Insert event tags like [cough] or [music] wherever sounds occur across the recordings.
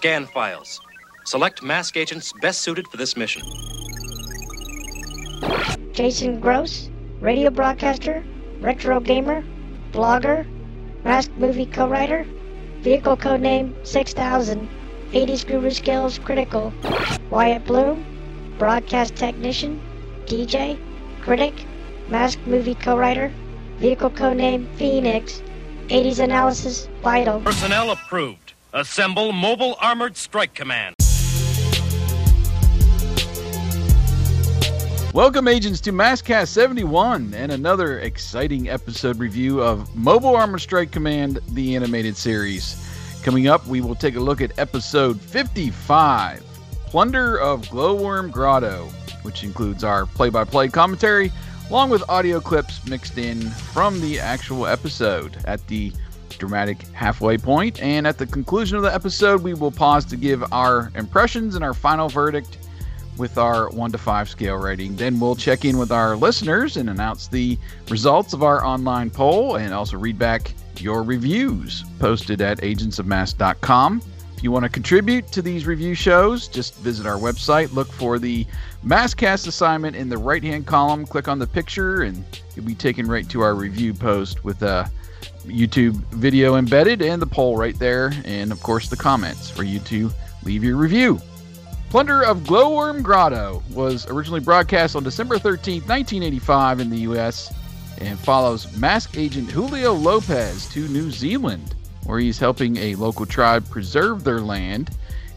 Computer, scan files. Select mask agents best suited for this mission. Jason Gross, radio broadcaster, retro gamer, blogger, masked movie co-writer, vehicle codename 6000, 80s guru skills critical, Wyatt Bloom, broadcast technician, DJ, critic, masked movie co-writer, vehicle codename Phoenix, 80s analysis vital. Personnel approved. Assemble Mobile Armored Strike Command. Welcome, agents, to Maskcast 71 and another exciting episode review of Mobile Armor Strike Command, the animated series. Coming up, we will take a look at episode 55 Plunder of Glowworm Grotto, which includes our play by play commentary along with audio clips mixed in from the actual episode. At the dramatic halfway point, and at the conclusion of the episode, we will pause to give our impressions and our final verdict with our 1 to 5 scale rating. Then we'll check in with our listeners and announce the results of our online poll and also read back your reviews posted at agentsofmask.com. If you want to contribute to these review shows, just visit our website, look for the Maskcast assignment in the right hand column, click on the picture, and you'll be taken right to our review post with a YouTube video embedded and the poll right there, and of course the comments for you to leave your review. Plunder of Glowworm Grotto was originally broadcast on December 13, 1985 in the US and follows mask agent Julio Lopez to New Zealand, where he's helping a local tribe preserve their land.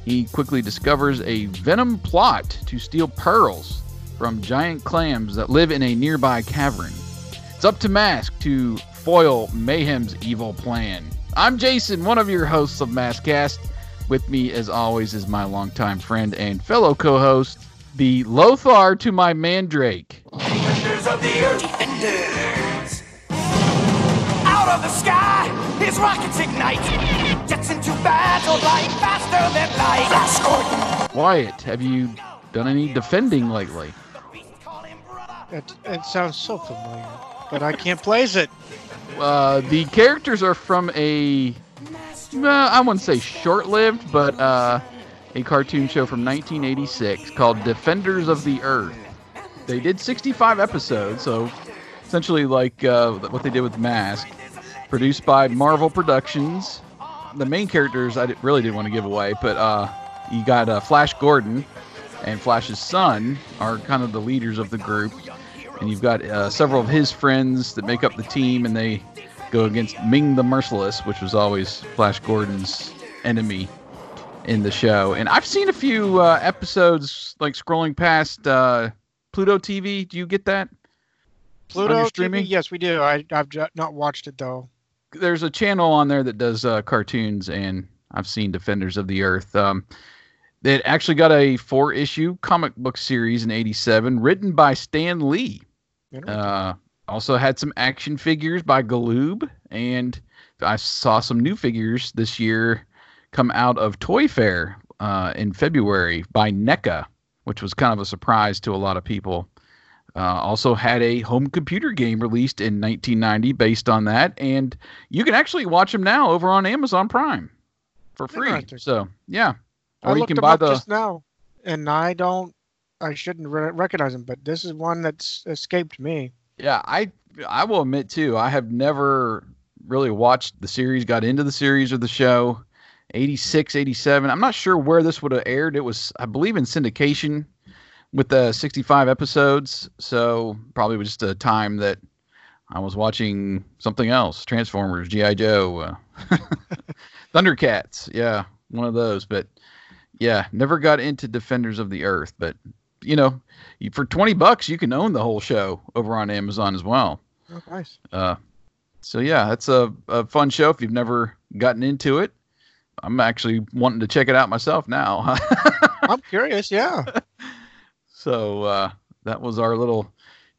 He quickly discovers a venom plot to steal pearls from giant clams that live in a nearby cavern. It's up to Mask to foil Mayhem's evil plan. I'm Jason, one of your hosts of Maskcast. With me, as always, is my longtime friend and fellow co-host, the Lothar to my Mandrake. Defenders of the earth. Defenders. Out of the sky, his rockets ignite. Jets into battle, flying faster than light. Flash Gordon. Wyatt, have you done any defending lately? It, it sounds so familiar, but I can't place it. Uh, the characters are from a, uh, I wouldn't say short-lived, but uh, a cartoon show from 1986 called Defenders of the Earth. They did 65 episodes, so essentially like uh, what they did with Mask. Produced by Marvel Productions. The main characters I really didn't want to give away, but uh, you got uh, Flash Gordon and Flash's son are kind of the leaders of the group, and you've got uh, several of his friends that make up the team, and they go against Ming the Merciless, which was always Flash Gordon's enemy in the show. And I've seen a few uh, episodes, like scrolling past uh, Pluto TV. Do you get that? Pluto your TV? streaming? Yes, we do. I, I've ju- not watched it though. there's a channel on there that does uh, cartoons, and I've seen Defenders of the Earth. Um, it actually got a four issue comic book series in '87, written by Stan Lee. Uh, also had some action figures by Galoob, and I saw some new figures this year come out of Toy Fair uh, in February by NECA, which was kind of a surprise to a lot of people. Uh, also had a home computer game released in 1990 based on that, and you can actually watch them now over on Amazon Prime for free. So yeah, I or you can buy the just now, and I don't. I shouldn't re- recognize him, but this is one that's escaped me. Yeah, I I will admit too, I have never really watched the series, got into the series or the show. 86, 87. I'm not sure where this would have aired. It was, I believe, in syndication with the 65 episodes. So probably was just a time that I was watching something else Transformers, G.I. Joe, uh, [laughs] Thundercats. Yeah, one of those. But yeah, never got into Defenders of the Earth. But, you know, you- for 20 bucks, you can own the whole show over on Amazon as well. Oh, nice. Uh, so yeah, that's a, a fun show if you've never gotten into it. I'm actually wanting to check it out myself now. [laughs] I'm curious. Yeah. so uh, that was our little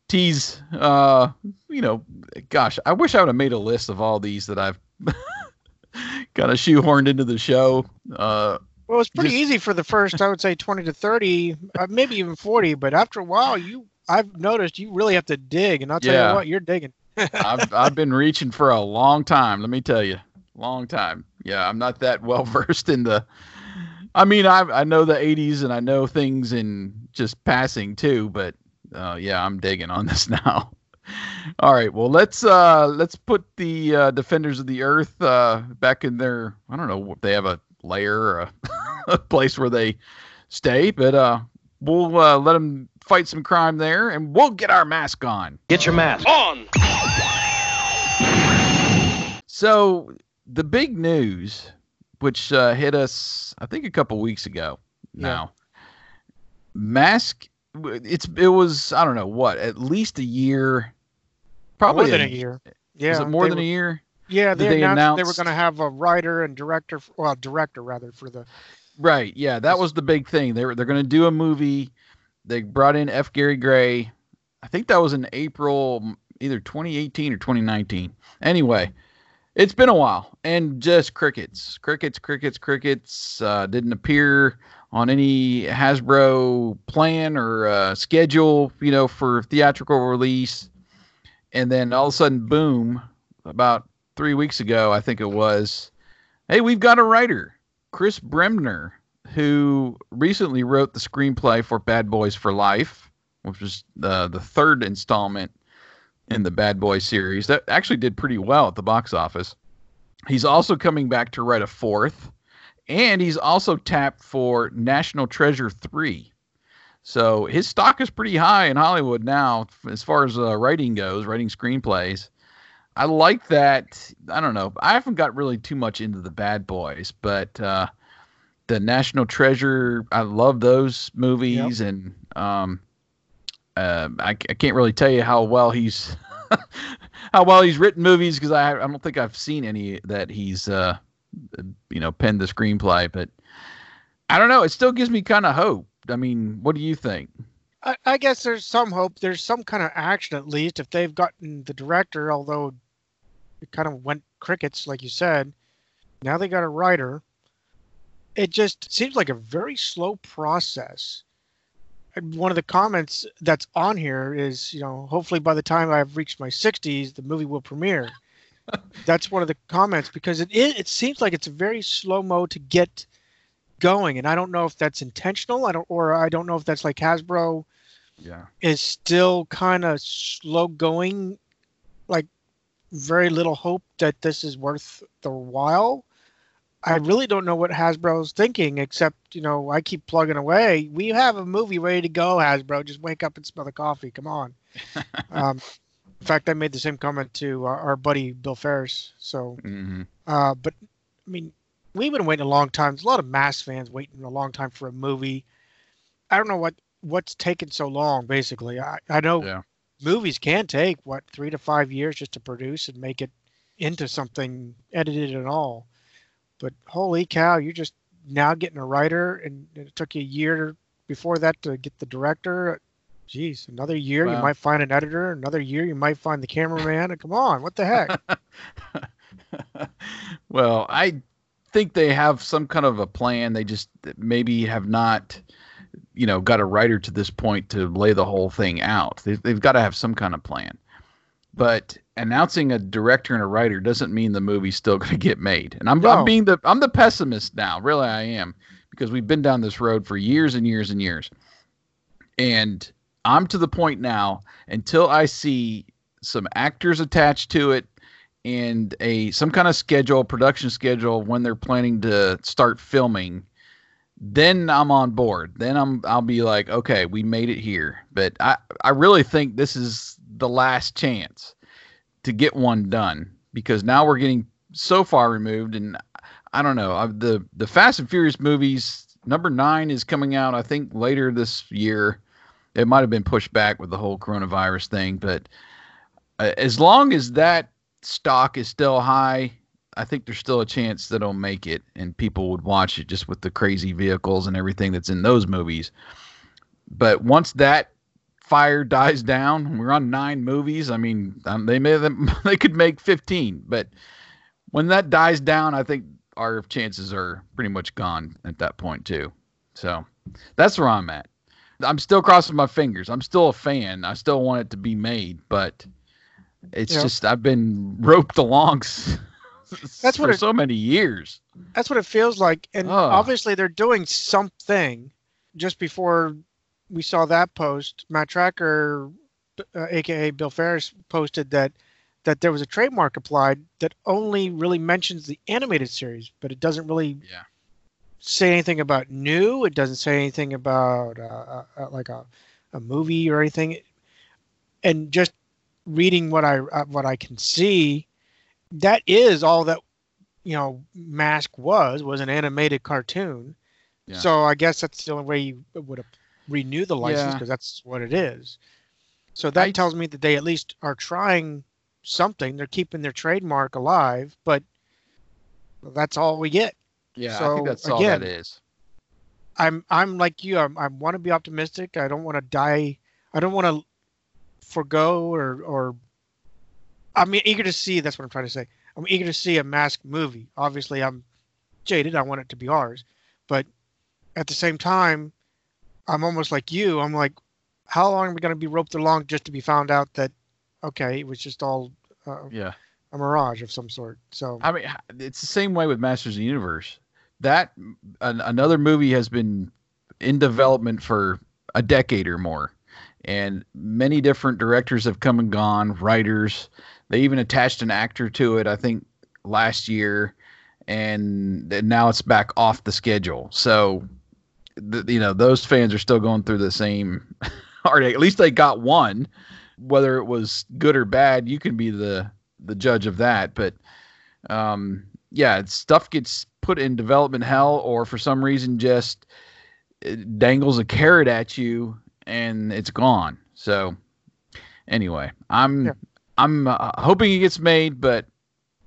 tease. Uh, you know, gosh, I wish I would have made a list of all these that I've [laughs] kind of shoehorned into the show. Uh, Well, it's pretty Just- easy for the first, I would say, 20 to 30, uh, maybe even 40. But after a while, you, I've noticed you really have to dig, and I'll tell Yeah. you what, you're digging. [laughs] I've I've been reaching for a long time. Let me tell you. long time. Yeah, I'm not that [laughs] well versed in the. I mean, I I know the '80s and I know things in just passing too, but uh, yeah, I'm digging on [laughs] this now. All right, well let's uh let's put the uh, defenders of the earth uh back in their I don't know if they have a lair or a, [laughs] a place where they stay, but uh we'll uh, let them fight some crime there, and we'll get our mask on. Get your mask on. So the big news, which uh, hit us, I think a couple weeks ago now, mask. It's it was I don't know what at least a year, probably more than a year. Yeah, Is it more than were- a year? Yeah, they, they announced, they were going to have a writer and director, well, director rather for the. Right. Yeah, that was the big thing. They were they're going to do a movie. They brought in F. Gary Gray. I think that was in April, either 2018 or 2019. Anyway, it's been a while, and just crickets, crickets, crickets, crickets. Uh, didn't appear on any Hasbro plan or uh, schedule, you know, for theatrical release. And then all of a sudden, boom! About three weeks ago, I think it was. Hey, we've got a writer. Chris Bremner, who recently wrote the screenplay for Bad Boys for Life, which was the the third installment in the Bad Boys series. That actually did pretty well at the box office. He's also coming back to write a fourth, and he's also tapped for National Treasure 3. So his stock is pretty high in Hollywood now as far as uh, writing goes, writing screenplays. I like that. I don't know. I haven't got really too much into the Bad Boys, but uh, the National Treasure, I love those movies, and um, uh, I, I can't really tell you how well he's [laughs] how well he's written movies because I I don't think I've seen any that he's uh, you know penned the screenplay, but I don't know. It still gives me kind of hope. I mean, what do you think? I, I guess there's some hope. There's some kind of action at least if they've gotten the director, although it kind of went crickets, like you said. Now they got a writer. It just seems like a very slow process. And one of the comments that's on here is, you know, hopefully by the time I've reached my 60s, the movie will premiere. [laughs] that's one of the comments because it it, it seems like it's a very slow mo to get going, and I don't know if that's intentional. I don't, or I don't know if that's like Hasbro Yeah. is still kind of slow going, very little hope that this is worth the while. I really don't know what Hasbro's thinking, except you know I keep plugging away. We have a movie ready to go, Hasbro. Just wake up and smell the coffee. Come on. [laughs] um, in fact, I made the same comment to our, our buddy Bill Ferris. So, hmm uh, but I mean, we've been waiting a long time. There's a lot of mass fans waiting a long time for a movie. I don't know what what's taken so long. Basically, I I know Yeah. Movies can take what three to five years just to produce and make it into something edited and all. But holy cow, you're just now getting a writer, and it took you a year before that to get the director. Jeez, another year you might find an editor. Another year you might find the cameraman. And Come on, what the heck? [laughs] well, I think they have some kind of a plan. They just maybe have not, you know, got a writer to this point to lay the whole thing out. They've, they've got to have some kind of plan. But announcing a director and a writer doesn't mean the movie's still [laughs] going to get made. And I'm, No. I'm being the I'm the pessimist now. Really, I am because we've been down this road for years and years and years. And I'm to the point now until I see some actors attached to it and a some kind of schedule, production schedule when they're planning to start filming, then I'm on board. Then I'm I'll be like, okay, we made it here. But I I really think this is the last chance to get one done because now we're getting so far removed and I don't know. I, the the Fast and Furious movies number 9 is coming out I think later this year. It might have been pushed back with the whole coronavirus thing, but uh, as long as that stock is still high, I think there's still a chance that it'll make it and people would watch it just with the crazy vehicles and everything that's in those movies. But once that fire dies down, we're on nine movies. I mean, um, they may [laughs] they could make 15, but when that dies down, I think our chances are pretty much gone at that point too. So that's where I'm at. I'm still crossing my fingers. I'm still a fan. I still want it to be made, but it's Yeah. just I've been [laughs] roped along That's what for it- so many years. That's what it feels like. And Oh. obviously they're doing something. Just before we saw that post, Matt Trakker, uh, aka Bill Ferris, posted that that there was a trademark applied that only really mentions the animated series, but it doesn't really Yeah. say anything about new. It doesn't say anything about uh, uh, uh, like a, a movie or anything. And just reading what I uh, what I can see, that is all that you know Mask was was an animated cartoon. Yeah. So I guess that's the only way you would have renew the license Yeah. because that's what it is. So that I- tells me that they at least are trying something. They're keeping their trademark alive, but that's all we get. Yeah, I think that's all that is. I'm I'm like you. I'm, I want to be optimistic. I don't want to die. I don't want to forego or or. I'm eager to see. That's what I'm trying to say. I'm eager to see a mask movie. Obviously, I'm jaded. I want it to be ours, but at the same time, I'm almost like you. I'm like, how long are we going to be roped along just to be found out that okay, it was just all uh, Yeah. a mirage of some sort. So I mean, it's the same way with Masters of the Universe. That an, another movie has been in development for a decade or more, and many different directors have come and gone. Writers, they even attached an actor to it. I think last year, and now it's back off the schedule. So, you know, those fans are still going through the same [laughs] heartache. At least they got one. Whether it was good or bad, you can be the the judge of that. But um, yeah, stuff gets put in development hell, or for some reason just dangles a carrot at you and it's gone. So anyway, I'm Yeah. I'm uh, hoping it gets made, but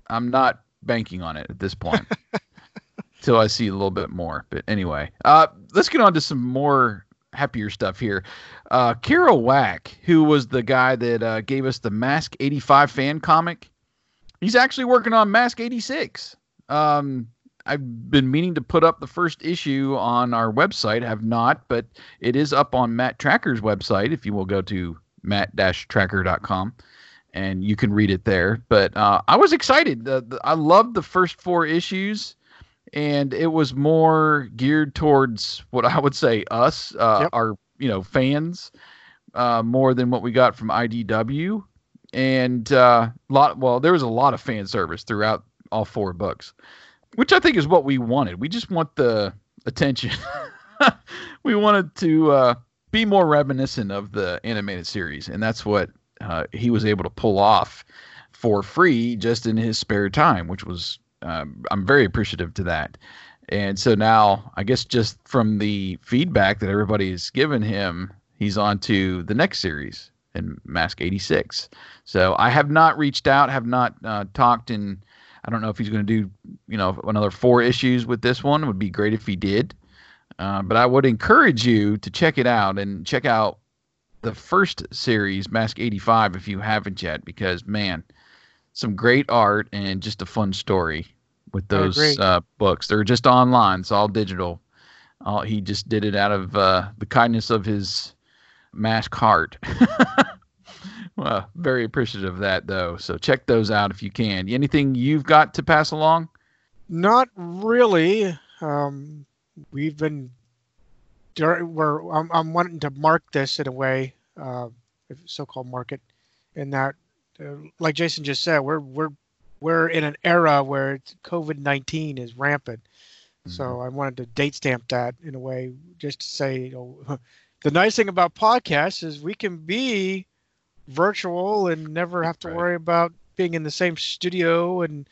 I'm not banking on it at this point. [laughs] Till I see a little bit more. But anyway, uh, let's get on to some more happier stuff here. Uh, Carol Wack, who was the guy that uh, gave us the Mask 85 fan comic, he's actually working on Mask 86. Um, I've been meaning to put up the first issue on our website, have not, but it is up on Matt Trakker's website if you will go to matt-trakker.com and you can read it there. But uh, I was excited. The, the, I loved the first four issues, and it was more geared towards what I would say us, uh, Yep. our you know fans, uh, more than what we got from IDW. And uh, lot well, there was a lot of fan service throughout all four books, which I think is what we wanted. We just want the attention. [laughs] we wanted to uh, be more reminiscent of the animated series, and that's what uh, he was able to pull off for free just in his spare time, which was um, I'm very appreciative to that. And so now, I guess just from the feedback that everybody has given him, he's on to the next series in Mask 86. So I have not reached out, have not uh, talked, and I don't know if he's going to do, you know, another four issues with this one. It would be great if he did. Uh, but I would encourage you to check it out and check out the first series, Mask 85, if you haven't yet, because man, some great art and just a fun story with those uh, books. They're just online, it's all digital. All, he just did it out of uh, the kindness of his mask heart. [laughs] well, very appreciative of that, though. So check those out if you can. Anything you've got to pass along? Not really. Um, we've been. We're, I'm, I'm wanting to mark this in a way, uh, so-called market, in that, uh, like Jason just said, we're we're we're in an era where COVID nineteen is rampant. So I wanted to date stamp that in a way, just to say, you know, [laughs] the nice thing about podcasts is we can be virtual and never have to Right. worry about being in the same studio and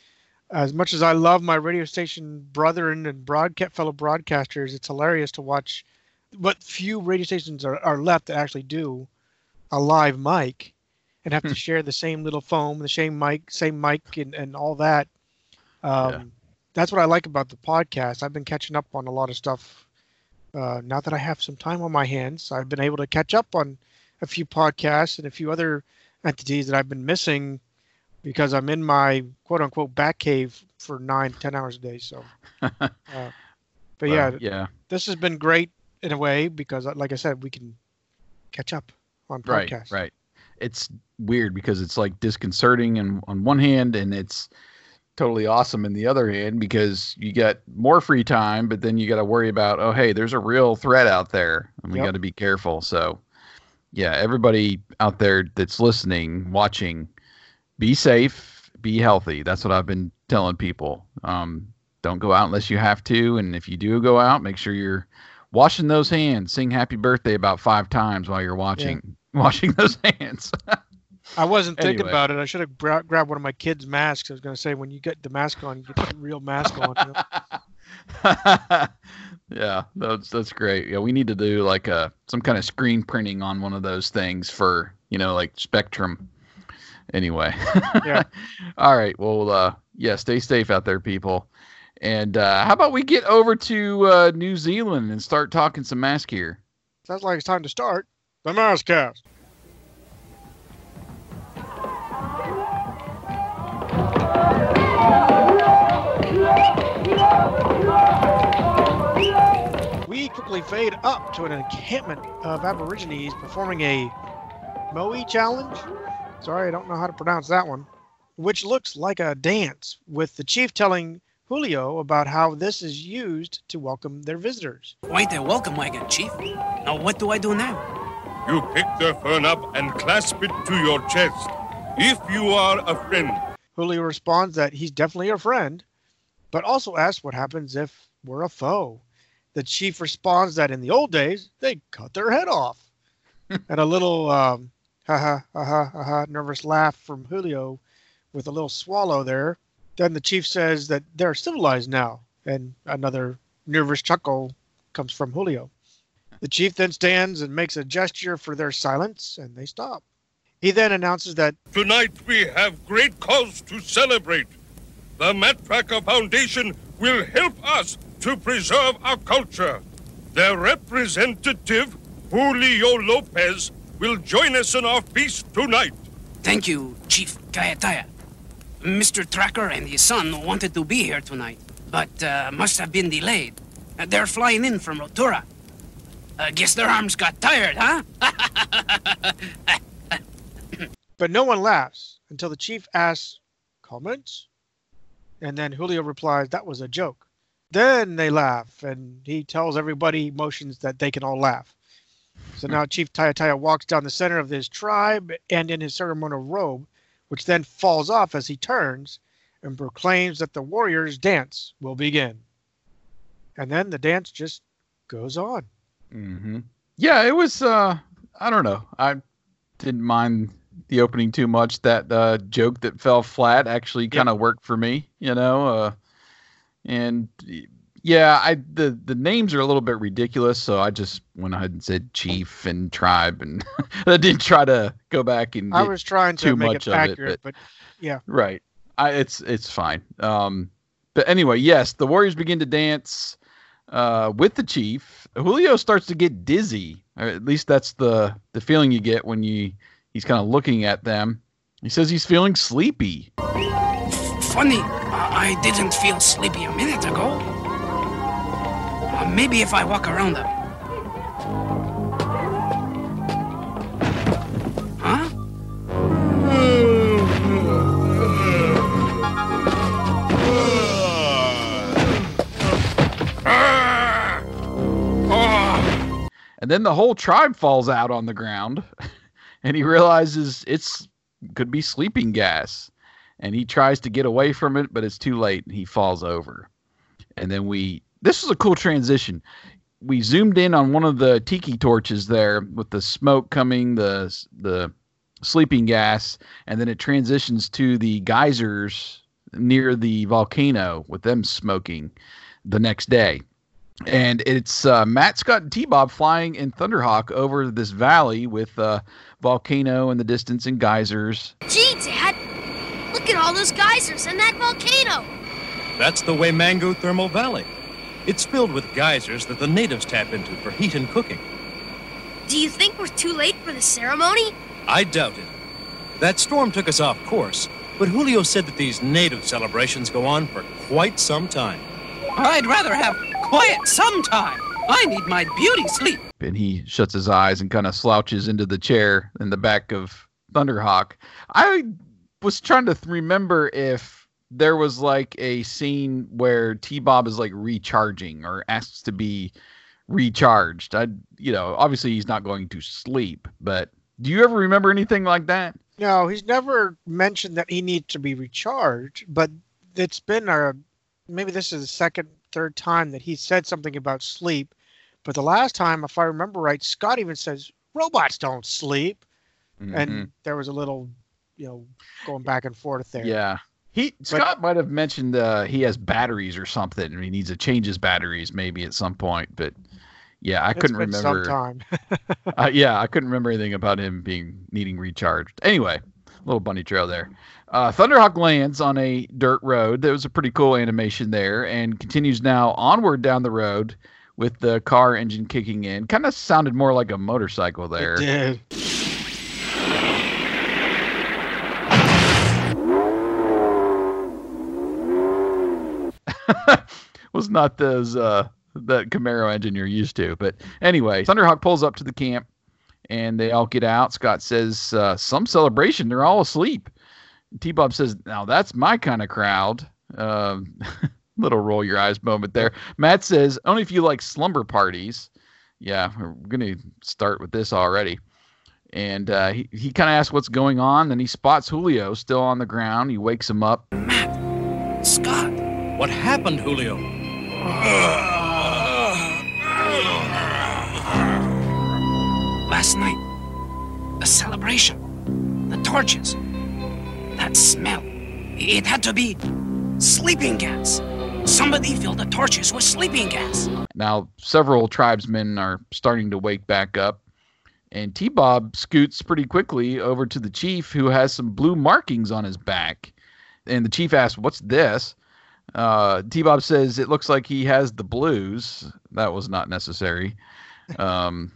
as much as I love my radio station brethren and broadcast fellow broadcasters, it's hilarious to watch what few radio stations are, are left that actually do a live mic and have Hmm. to share the same little foam, the same mic, same mic, and, and all that. Um, Yeah. That's what I like about the podcast. I've been catching up on a lot of stuff. Uh, now that I have some time on my hands, I've been able to catch up on a few podcasts and a few other entities that I've been missing because I'm in my quote unquote back cave for nine, ten hours a day. So, [laughs] uh, but yeah, yeah, this has been great in a way because, like I said, we can catch up on right, podcasts. right. It's weird because it's like disconcerting and on one hand, and it's totally awesome in the other hand because you get more free time, but then you got to worry about, oh, hey, there's a real threat out there and we Yep. got to be careful. So, yeah, everybody out there that's listening, watching, be safe, be healthy. That's what I've been telling people. Um, don't go out unless you have to. And if you do go out, make sure you're washing those hands. Sing happy birthday about five times while you're watching, [laughs] washing those hands. I wasn't thinking Anyway. about it. I should have gra- grabbed one of my kids' masks. I was going to say, when you get the mask on, you get the real mask on. [laughs] yeah, that's that's great. Yeah, we need to do like a some kind of screen printing on one of those things for you know like Spectrum. Anyway, Yeah. [laughs] All right. Well, uh, yeah, stay safe out there, people. And uh, how about we get over to uh, New Zealand and start talking some mask here? Sounds like it's time to start the Maskcast. We quickly fade up to an encampment of Aborigines performing a Moe challenge. Sorry, I don't know how to pronounce that one. Which looks like a dance, with the chief telling Julio about how this is used to welcome their visitors. Wait a welcome wagon, Chief. Now what do I do now? You pick the fern up and clasp it to your chest. If you are a friend, Julio responds that he's definitely a friend, but also asks what happens if we're a foe. The chief responds that in the old days, they cut their head off. [laughs] and a little um, ha ha ha ha ha ha nervous laugh from Julio with a little swallow there. Then the chief says that they're civilized now, and another nervous chuckle comes from Julio. The chief then stands and makes a gesture for their silence, and they stop. He then announces that tonight we have great cause to celebrate. The Matt Trakker Foundation will help us to preserve our culture. Their representative, Julio Lopez, will join us in our feast tonight. Thank you, Chief Kayataya. Mr. Trakker and his son wanted to be here tonight, but uh, must have been delayed. Uh, they're flying in from Rotorua. Uh, guess their arms got tired, huh? [laughs] But no one laughs until the chief asks, Comments? And then Julio replies, That was a joke. Then they laugh, and he tells everybody, motions that they can all laugh. So now Chief Tayataya walks down the center of his tribe and in his ceremonial robe, which then falls off as he turns and proclaims that the warriors' dance will begin. And then the dance just goes on. Mm-hmm. Yeah, it was. Uh, I don't know. I didn't mind the opening too much. That uh, joke that fell flat actually kind of worked for me. You know, uh, and yeah, I the the names are a little bit ridiculous, so I just went ahead and said chief and tribe, and [laughs] I didn't try to go back and I was trying to make much it of it, accurate, but yeah, Right. I it's it's fine. Um but anyway, yes, the Warriors begin to dance uh with the chief. Julio starts to get dizzy. Or at least that's the the feeling you get when you he's kind of looking at them. He says he's feeling sleepy. Funny, I I didn't feel sleepy a minute ago. Maybe if I walk around them. Huh? And then the whole tribe falls out on the ground [laughs] and he realizes it's could be sleeping gas. And he tries to get away from it, but it's too late. He falls over. And then we this was a cool transition. We zoomed in on one of the tiki torches there with the smoke coming, the the sleeping gas, and then it transitions to the geysers near the volcano with them smoking the next day and it's uh, Matt Scott and T Bob flying in Thunderhawk over this valley with uh, volcano in the distance and geysers. Gee, Dad, look at all those geysers and that volcano. That's the Waimangu Thermal Valley. It's filled with geysers that the natives tap into for heat and cooking. Do you think we're too late for the ceremony? I doubt it. That storm took us off course, but Julio said that these native celebrations go on for quite some time. I'd rather have quiet sometime. I need my beauty sleep. And he shuts his eyes and kind of slouches into the chair in the back of Thunderhawk. I was trying to th- remember if there was like a scene where T Bob is like recharging or asks to be recharged. I, you know, obviously he's not going to sleep, but do you ever remember anything like that? No, he's never mentioned that he needs to be recharged, but it's been a maybe this is the second, third time that he said something about sleep. But the last time, if I remember right, Scott even says robots don't sleep, Mhm. and there was a little, you know, going back and forth there. yeah, he Scott might have mentioned uh, he has batteries or something, and he needs to change his batteries maybe at some point. But yeah, I couldn't been remember. some time. [laughs] uh, yeah, I couldn't remember anything about him being needing recharged. Anyway, little bunny trail there. Uh, Thunderhawk lands on a dirt road. That was a pretty cool animation there, and continues now onward down the road with the car engine kicking in. Kind of sounded more like a motorcycle there. It did. [laughs] was not those uh that Camaro engine you're used to. But anyway, Thunderhawk pulls up to the camp and they all get out. Scott says, uh, some celebration, they're all asleep. T Bob says, Now that's my kind of crowd. Um, [laughs] little roll your eyes moment there. Matt says, Only if you like slumber parties. Yeah, we're gonna start with this already. And uh, he, he kind of asks what's going on. Then he spots Julio still on the ground. He wakes him up. Matt, Scott, What happened, Julio? last night, a celebration, the torches, that smell. It had to be sleeping gas. Somebody filled the torches with sleeping gas. Now, several tribesmen are starting to wake back up, and T Bob scoots pretty quickly over to the chief, who has some blue markings on his back. And the chief asks, What's this? Uh, T Bob says, It looks like he has the blues. That was not necessary um,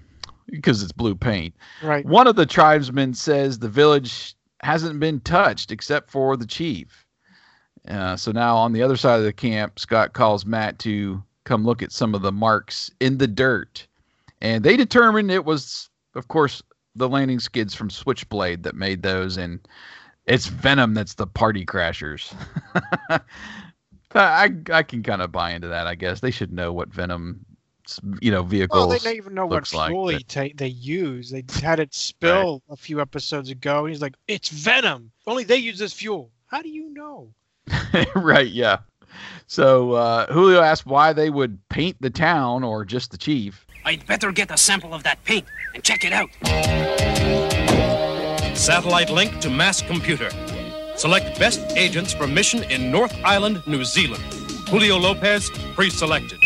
because it's blue paint. Right. One of the tribesmen says the village hasn't been touched except for the chief. Uh, so now on the other side of the camp, Scott calls Matt to come look at some of the marks in the dirt. And they determined it was, of course, the landing skids from Switchblade that made those. And it's Venom that's the party crashers. [laughs] I, I can kind of buy into that, I guess. They should know what Venom, you know, vehicles. Well, they don't even know what looks like, fuel but- ta- they use. They had it spill a few episodes ago. He's like, "It's Venom. Only they use this fuel." How do you know? [laughs] right, yeah. So uh, Julio asked why they would paint the town or just the chief. I'd better get a sample of that paint and check it out. Satellite link to mask computer. Select best agents for mission in North Island, New Zealand. Julio Lopez, pre-selected.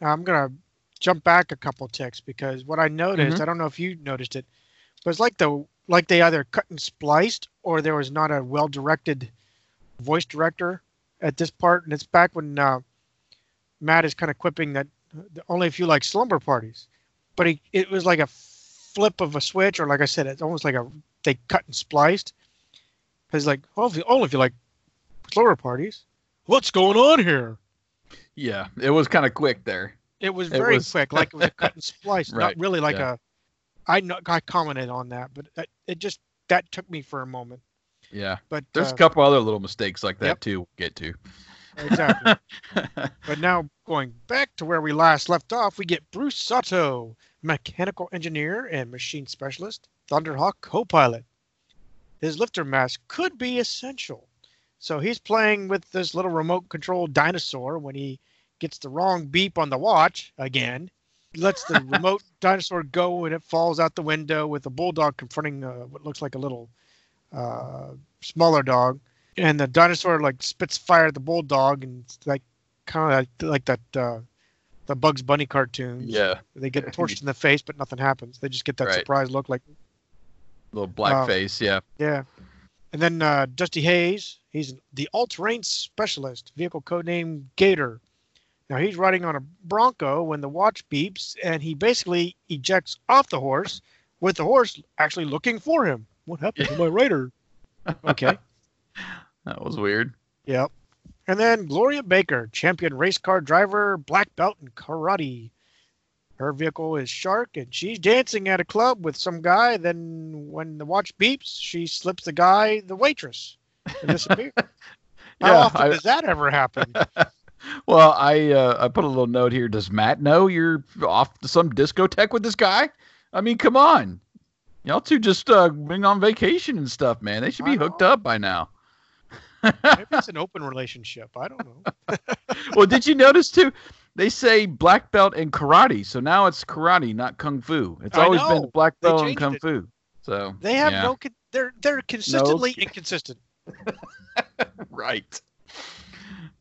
I'm gonna jump back a couple ticks because what I noticed, Mhm. I don't know if you noticed it, but it's like the like they either cut and spliced or there was not a well-directed voice director at this part, and it's back when uh, Matt is kind of quipping that uh, only if you like slumber parties, but he, it was like a flip of a switch, or like I said, it's almost like a they cut and spliced. It's like, oh, if you, only if you like slower parties. What's going on here? Yeah, it was kind of quick there. It was It very was- quick, like it was cut and [laughs] spliced, Right, not really like yeah. a. I know I commented on that, but it, it just that took me for a moment. Yeah, But there's uh, a couple other little mistakes like that Yep. too. We'll get to. Exactly. [laughs] but now going back to where we last left off, we get Bruce Sato, mechanical engineer and machine specialist, Thunderhawk co-pilot. His lifter mask could be essential, so he's playing with this little remote controlled dinosaur when he gets the wrong beep on the watch again. He lets the [laughs] remote dinosaur go and it falls out the window with a bulldog confronting uh, what looks like a little uh, smaller dog. And the dinosaur like spits fire at the bulldog and it's like kind of like, like that uh, the Bugs Bunny cartoons. yeah, They get [laughs] torched in the face, but nothing happens. They just get that Right. surprise look like little black Uh, face. Yeah, yeah. And then uh, Dusty Hayes, he's the all-terrain specialist, vehicle codename Gator. Now he's riding on a Bronco when the watch beeps, and he basically ejects off the horse, with the horse actually looking for him. What happened to my [laughs] rider? Okay. [laughs] that was weird. Yep. And then Gloria Baker, champion race car driver, black belt in karate. Her vehicle is Shark, and she's dancing at a club with some guy. Then, when the watch beeps, she slips the guy the waitress and [laughs] disappears. How Yeah, often I- does that ever happen? [laughs] Well, I uh, I put a little note here. Does Matt know you're off to some discotheque with this guy? I mean, come on. Y'all two just uh, been on vacation and stuff, man. They should be hooked up by now. Maybe it's [laughs] an open relationship. I don't know. [laughs] well, did you notice too? They say black belt in karate, so now it's karate, not kung fu. It's I always been black belt and kung it. fu. So They have yeah. no. Con- they're they're consistently inconsistent. [laughs] right.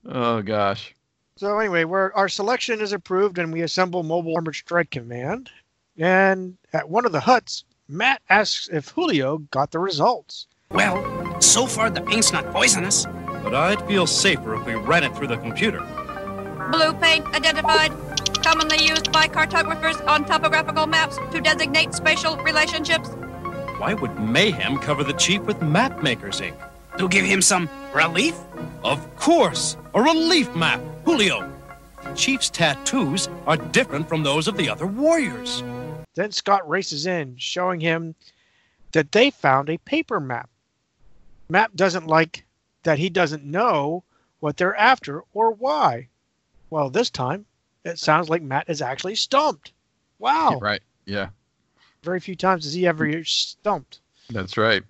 Oh gosh. So anyway, we're, our selection is approved, and we assemble Mobile Armored Strike Command. And at one of the huts, Matt asks if Julio got the results. Well, so far the paint's not poisonous. But I'd feel safer if we ran it through the computer. Blue paint identified. Commonly used by cartographers on topographical maps to designate spatial relationships. Why would Mayhem cover the chief with mapmaker's ink? To give him some relief? Of course, a relief map, Julio. The chief's tattoos are different from those of the other warriors. Then Scott races in, showing him that they found a paper map. Map doesn't like that he doesn't know what they're after or why. Well, this time, it sounds like Matt is actually stumped. Wow. Right. Yeah. Very few times does he ever stumped. That's right.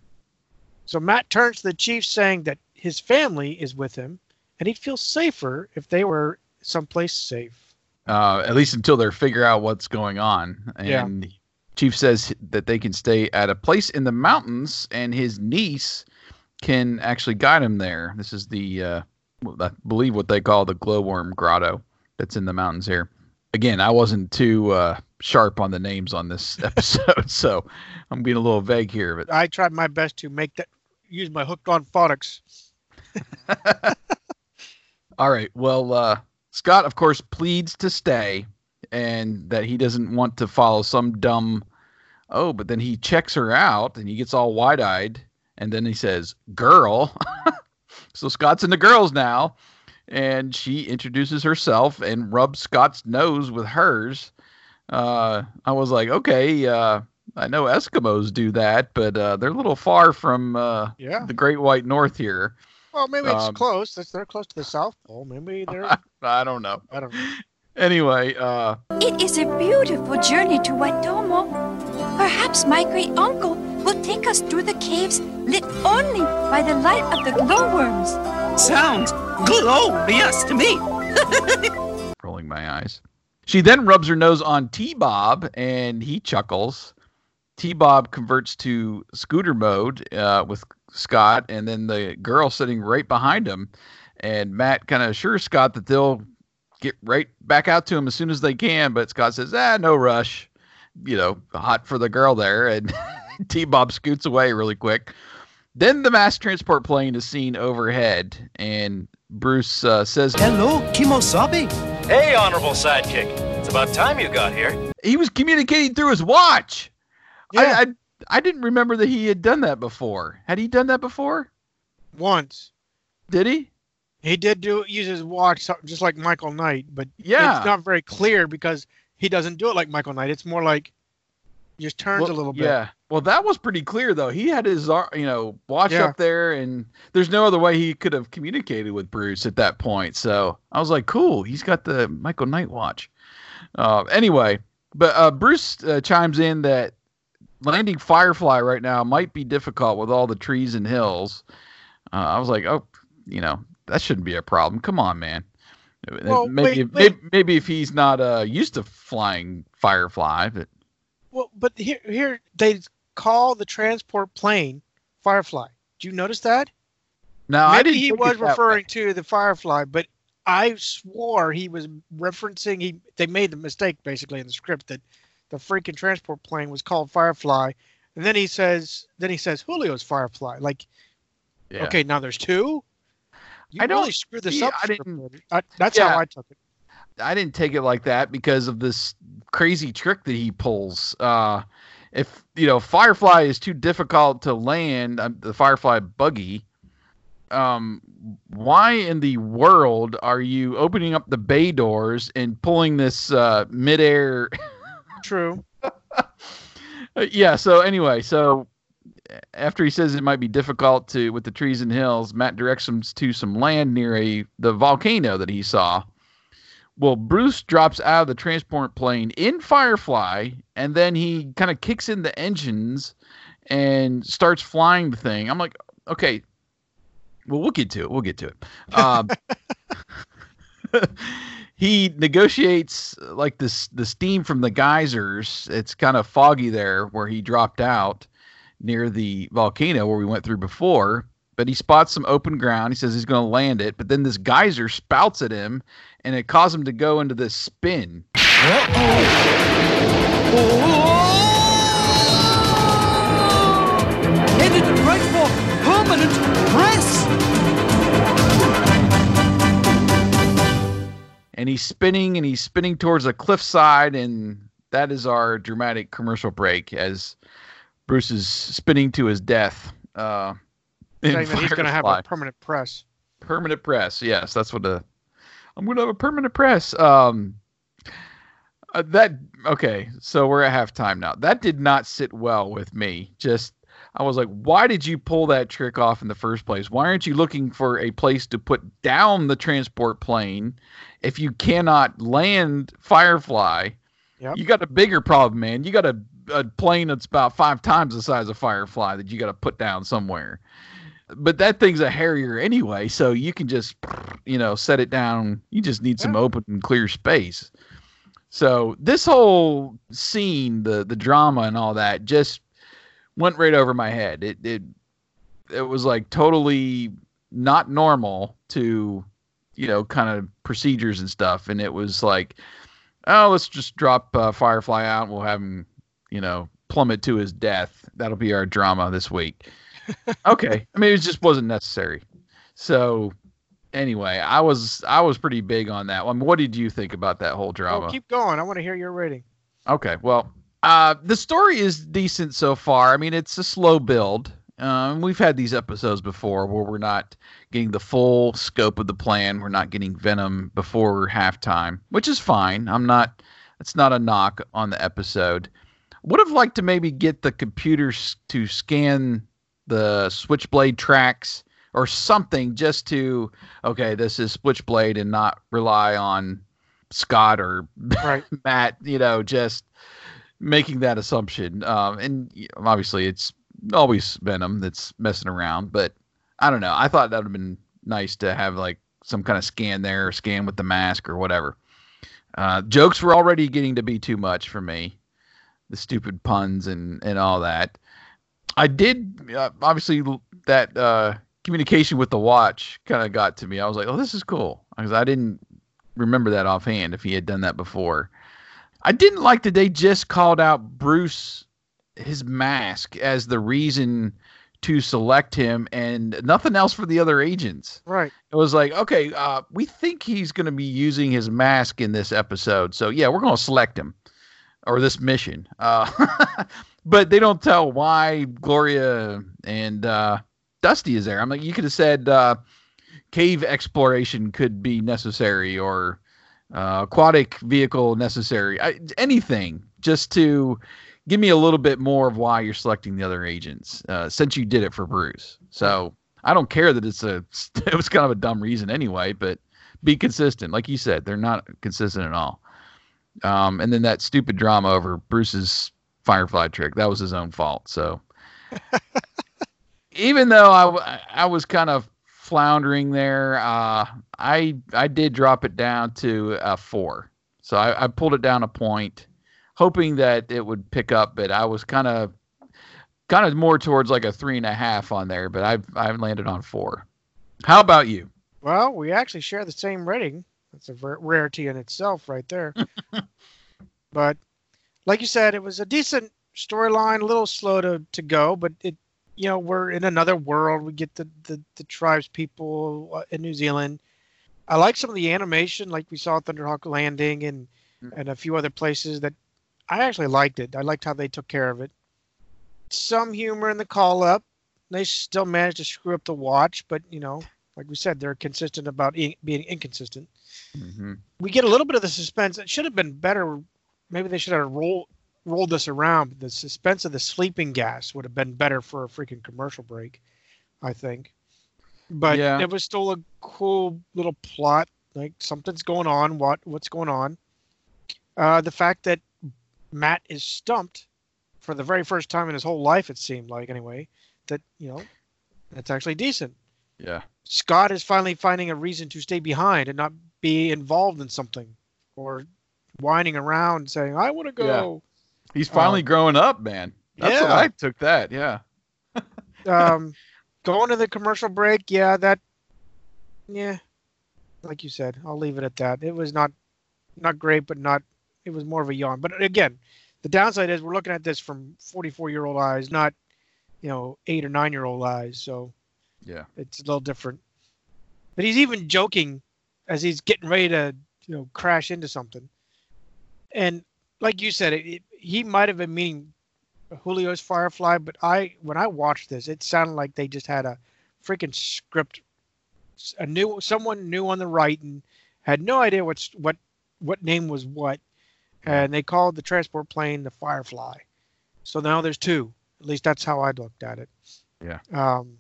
So Matt turns to the chief saying that his family is with him and he'd feel safer if they were someplace safe. Uh, at least until they figure out what's going on. Yeah. And Chief says that they can stay at a place in the mountains, and his niece can actually guide him there. This is the, uh, I believe, what they call the glowworm grotto that's in the mountains here. Again, I wasn't too uh, sharp on the names on this [laughs] episode, so I'm being a little vague here. But I tried my best to make that use my hooked on phonics. [laughs] All right. Well, uh, Scott, of course, pleads to stay and that he doesn't want to follow some dumb. Oh, but then he checks her out and he gets all wide eyed. And then he says, Girl. [laughs] so Scott's into girls now. And she introduces herself and rubs Scott's nose with hers. Uh, I was like, okay, uh, I know Eskimos do that, but uh, they're a little far from uh, Yeah. the Great White North here. Well, maybe it's Um, close. That's they're close to the South Pole. Maybe [laughs] they're. I don't know. I don't know. Anyway, uh, It is a beautiful journey to Waitomo. Perhaps my great uncle will take us through the caves lit only by the light of the glowworms. Sounds glorious to me. [laughs] rolling my eyes. She then rubs her nose on T Bob and he chuckles. T Bob converts to scooter mode uh, with Scott, and then the girl sitting right behind him. And Matt kind of assures Scott that they'll get right back out to him as soon as they can. But Scott says, ah, no rush. You know, hot for the girl there. And [laughs] [laughs] T Bob scoots away really quick. Then the mass transport plane is seen overhead, and Bruce uh, says, Hello, Kimosabi. Hey, honorable sidekick. It's about time you got here. he was communicating through his watch. Yeah. I, I I didn't remember that he had done that before. Had he done that before? Once Did he? he did do use his watch, just like Michael Knight, but Yeah. it's not very clear because he doesn't do it like Michael Knight. It's more like he just turns Well, a little bit. Yeah. Well, that was pretty clear though. He had his ar- you know watch Yeah. up there, and there's no other way he could have communicated with Bruce at that point. So I was like, cool. He's got the Michael Knight watch. Uh, anyway, but uh, Bruce uh, chimes in that landing Firefly right now might be difficult with all the trees and hills. Uh, I was like, oh, you know, that shouldn't be a problem. Come on, man. Well, maybe, wait, maybe, wait. maybe if he's not uh, used to flying Firefly, but Well, but here, here they call the transport plane Firefly. Do you notice that? no, I Maybe didn't. he was that way. referring to the Firefly, but I swore he was referencing. He they made the mistake basically in the script that the freaking transport plane was called Firefly, and then he says, then he says Julio's Firefly. Like, Yeah. okay, now there's two. You I don't really screwed this up. I didn't- I, that's Yeah. how I took it. I didn't take it like that because of this crazy trick that he pulls. Uh, if you know Firefly is too difficult to land, um, the Firefly buggy. Um, why in the world are you opening up the bay doors and pulling this uh, midair True. [laughs] Uh, yeah. So anyway, so after he says it might be difficult to with the trees and hills, Matt directs him to some land near a the volcano that he saw. Well, Bruce drops out of the transport plane in Firefly, and then he kind of kicks in the engines and starts flying the thing. I'm like, okay, well, we'll get to it. We'll get to it. Um, [laughs] he negotiates like this the steam from the geysers. It's kind of foggy there where he dropped out near the volcano where we went through before. But he spots some open ground. He says he's going to land it. But then this geyser spouts at him, and it caused him to go into this spin. Headed right for permanent press! and he's spinning and he's spinning towards a cliffside and that is our dramatic commercial break as Bruce is spinning to his death. Uh, in Saying that he's going to have a permanent press. permanent press. Yes, that's what the I'm going to have a permanent press. Um, uh, that okay. So we're at halftime now. That did not sit well with me. Just I was like, why did you pull that trick off in the first place? Why aren't you looking for a place to put down the transport plane if you cannot land Firefly? Yep. You got a bigger problem, man. You got a, a plane that's about five times the size of Firefly that you got to put down somewhere. But that thing's a Harrier anyway, so you can just, you know, set it down. You just need some open and clear space. So this whole scene, the the drama and all that, just went right over my head. It it it was like totally not normal to, you know, kind of procedures and stuff. And it was like, oh, let's just drop uh, Firefly out. And we'll have him, you know, plummet to his death. That'll be our drama this week. Okay, I mean, it just wasn't necessary. So anyway, I was I was pretty big on that one. What did you think about that whole drama? Well, keep going. I want to hear your rating. Okay, well, uh, the story is decent so far. I mean, it's a slow build. Um, we've had these episodes before where we're not getting the full scope of the plan. We're not getting Venom before halftime, which is fine. I'm not. It's not a knock on the episode. Would have liked to maybe get the computers to scan the Switchblade tracks or something just to okay, this is Switchblade and not rely on Scott or Right. [laughs] Matt. You know, just making that assumption. Um, and obviously, it's always Venom that's messing around. But I don't know. I thought that would have been nice to have like some kind of scan there, or scan with the mask or whatever. Uh, jokes were already getting to be too much for me. The stupid puns and and all that. I did uh, obviously that uh, communication with the watch kind of got to me. I was like, oh, this is cool because I didn't remember that offhand if he had done that before. I didn't like that they just called out Bruce his mask as the reason to select him and nothing else for the other agents. Right. It was like, okay, uh, we think he's going to be using his mask in this episode. So, yeah, we're going to select him or this mission. Uh, [laughs] but they don't tell why Gloria and uh, Dusty is there. I'm like, you could have said uh, cave exploration could be necessary or uh, aquatic vehicle necessary. I, anything just to give me a little bit more of why you're selecting the other agents uh, since you did it for Bruce. So I don't care that it's a [laughs] it was kind of a dumb reason anyway, but be consistent. Like you said, they're not consistent at all. Um, and then that stupid drama over Bruce's Firefly trick that was his own fault. So [laughs] even though I, I was kind of floundering there, uh, I I did drop it down to a four. So I, I pulled it down a point, hoping that it would pick up. But I was kind of kind of more towards like a three and a half on there. But I've I've landed on four. How about you? Well, we actually share the same rating. That's a rarity in itself, right there. [laughs] but like you said, it was a decent storyline, a little slow to, to go, but it, you know, we're in another world. We get the, the, the tribes people uh, in New Zealand. I like some of the animation, like we saw Thunderhawk Landing and, and a few other places that I actually liked it. I liked how they took care of it. Some humor in the call up. They still managed to screw up the watch, but you know, like we said, they're consistent about being inconsistent. Mm-hmm. We get a little bit of the suspense. It should have been better maybe they should have roll, rolled this around. The suspense of the sleeping gas would have been better for a freaking commercial break, I think. But Yeah. it was still a cool little plot. Like something's going on. What what's going on? Uh, the fact that Matt is stumped for the very first time in his whole life, it seemed like anyway. That you know, that's actually decent. Yeah. Scott is finally finding a reason to stay behind and not be involved in something or whining around saying, I want to go. He's finally Um, growing up, man. That's what yeah. I took that. Yeah. [laughs] um, going to the commercial break, yeah, that, yeah, like you said, I'll leave it at that. It was not, not great, but not, it was more of a yawn. But again, the downside is we're looking at this from 44 year old eyes, not, you know, eight or nine year old eyes. So Yeah. it's a little different. But he's even joking as he's getting ready to, you know, crash into something. And like you said, it, it, he might have been meaning Julio's Firefly, but I when I watched this, it sounded like they just had a freaking script, a new someone new on the right and had no idea what's what what name was what, and they called the transport plane the Firefly. So now there's two. At least that's how I looked at it. Yeah. Um,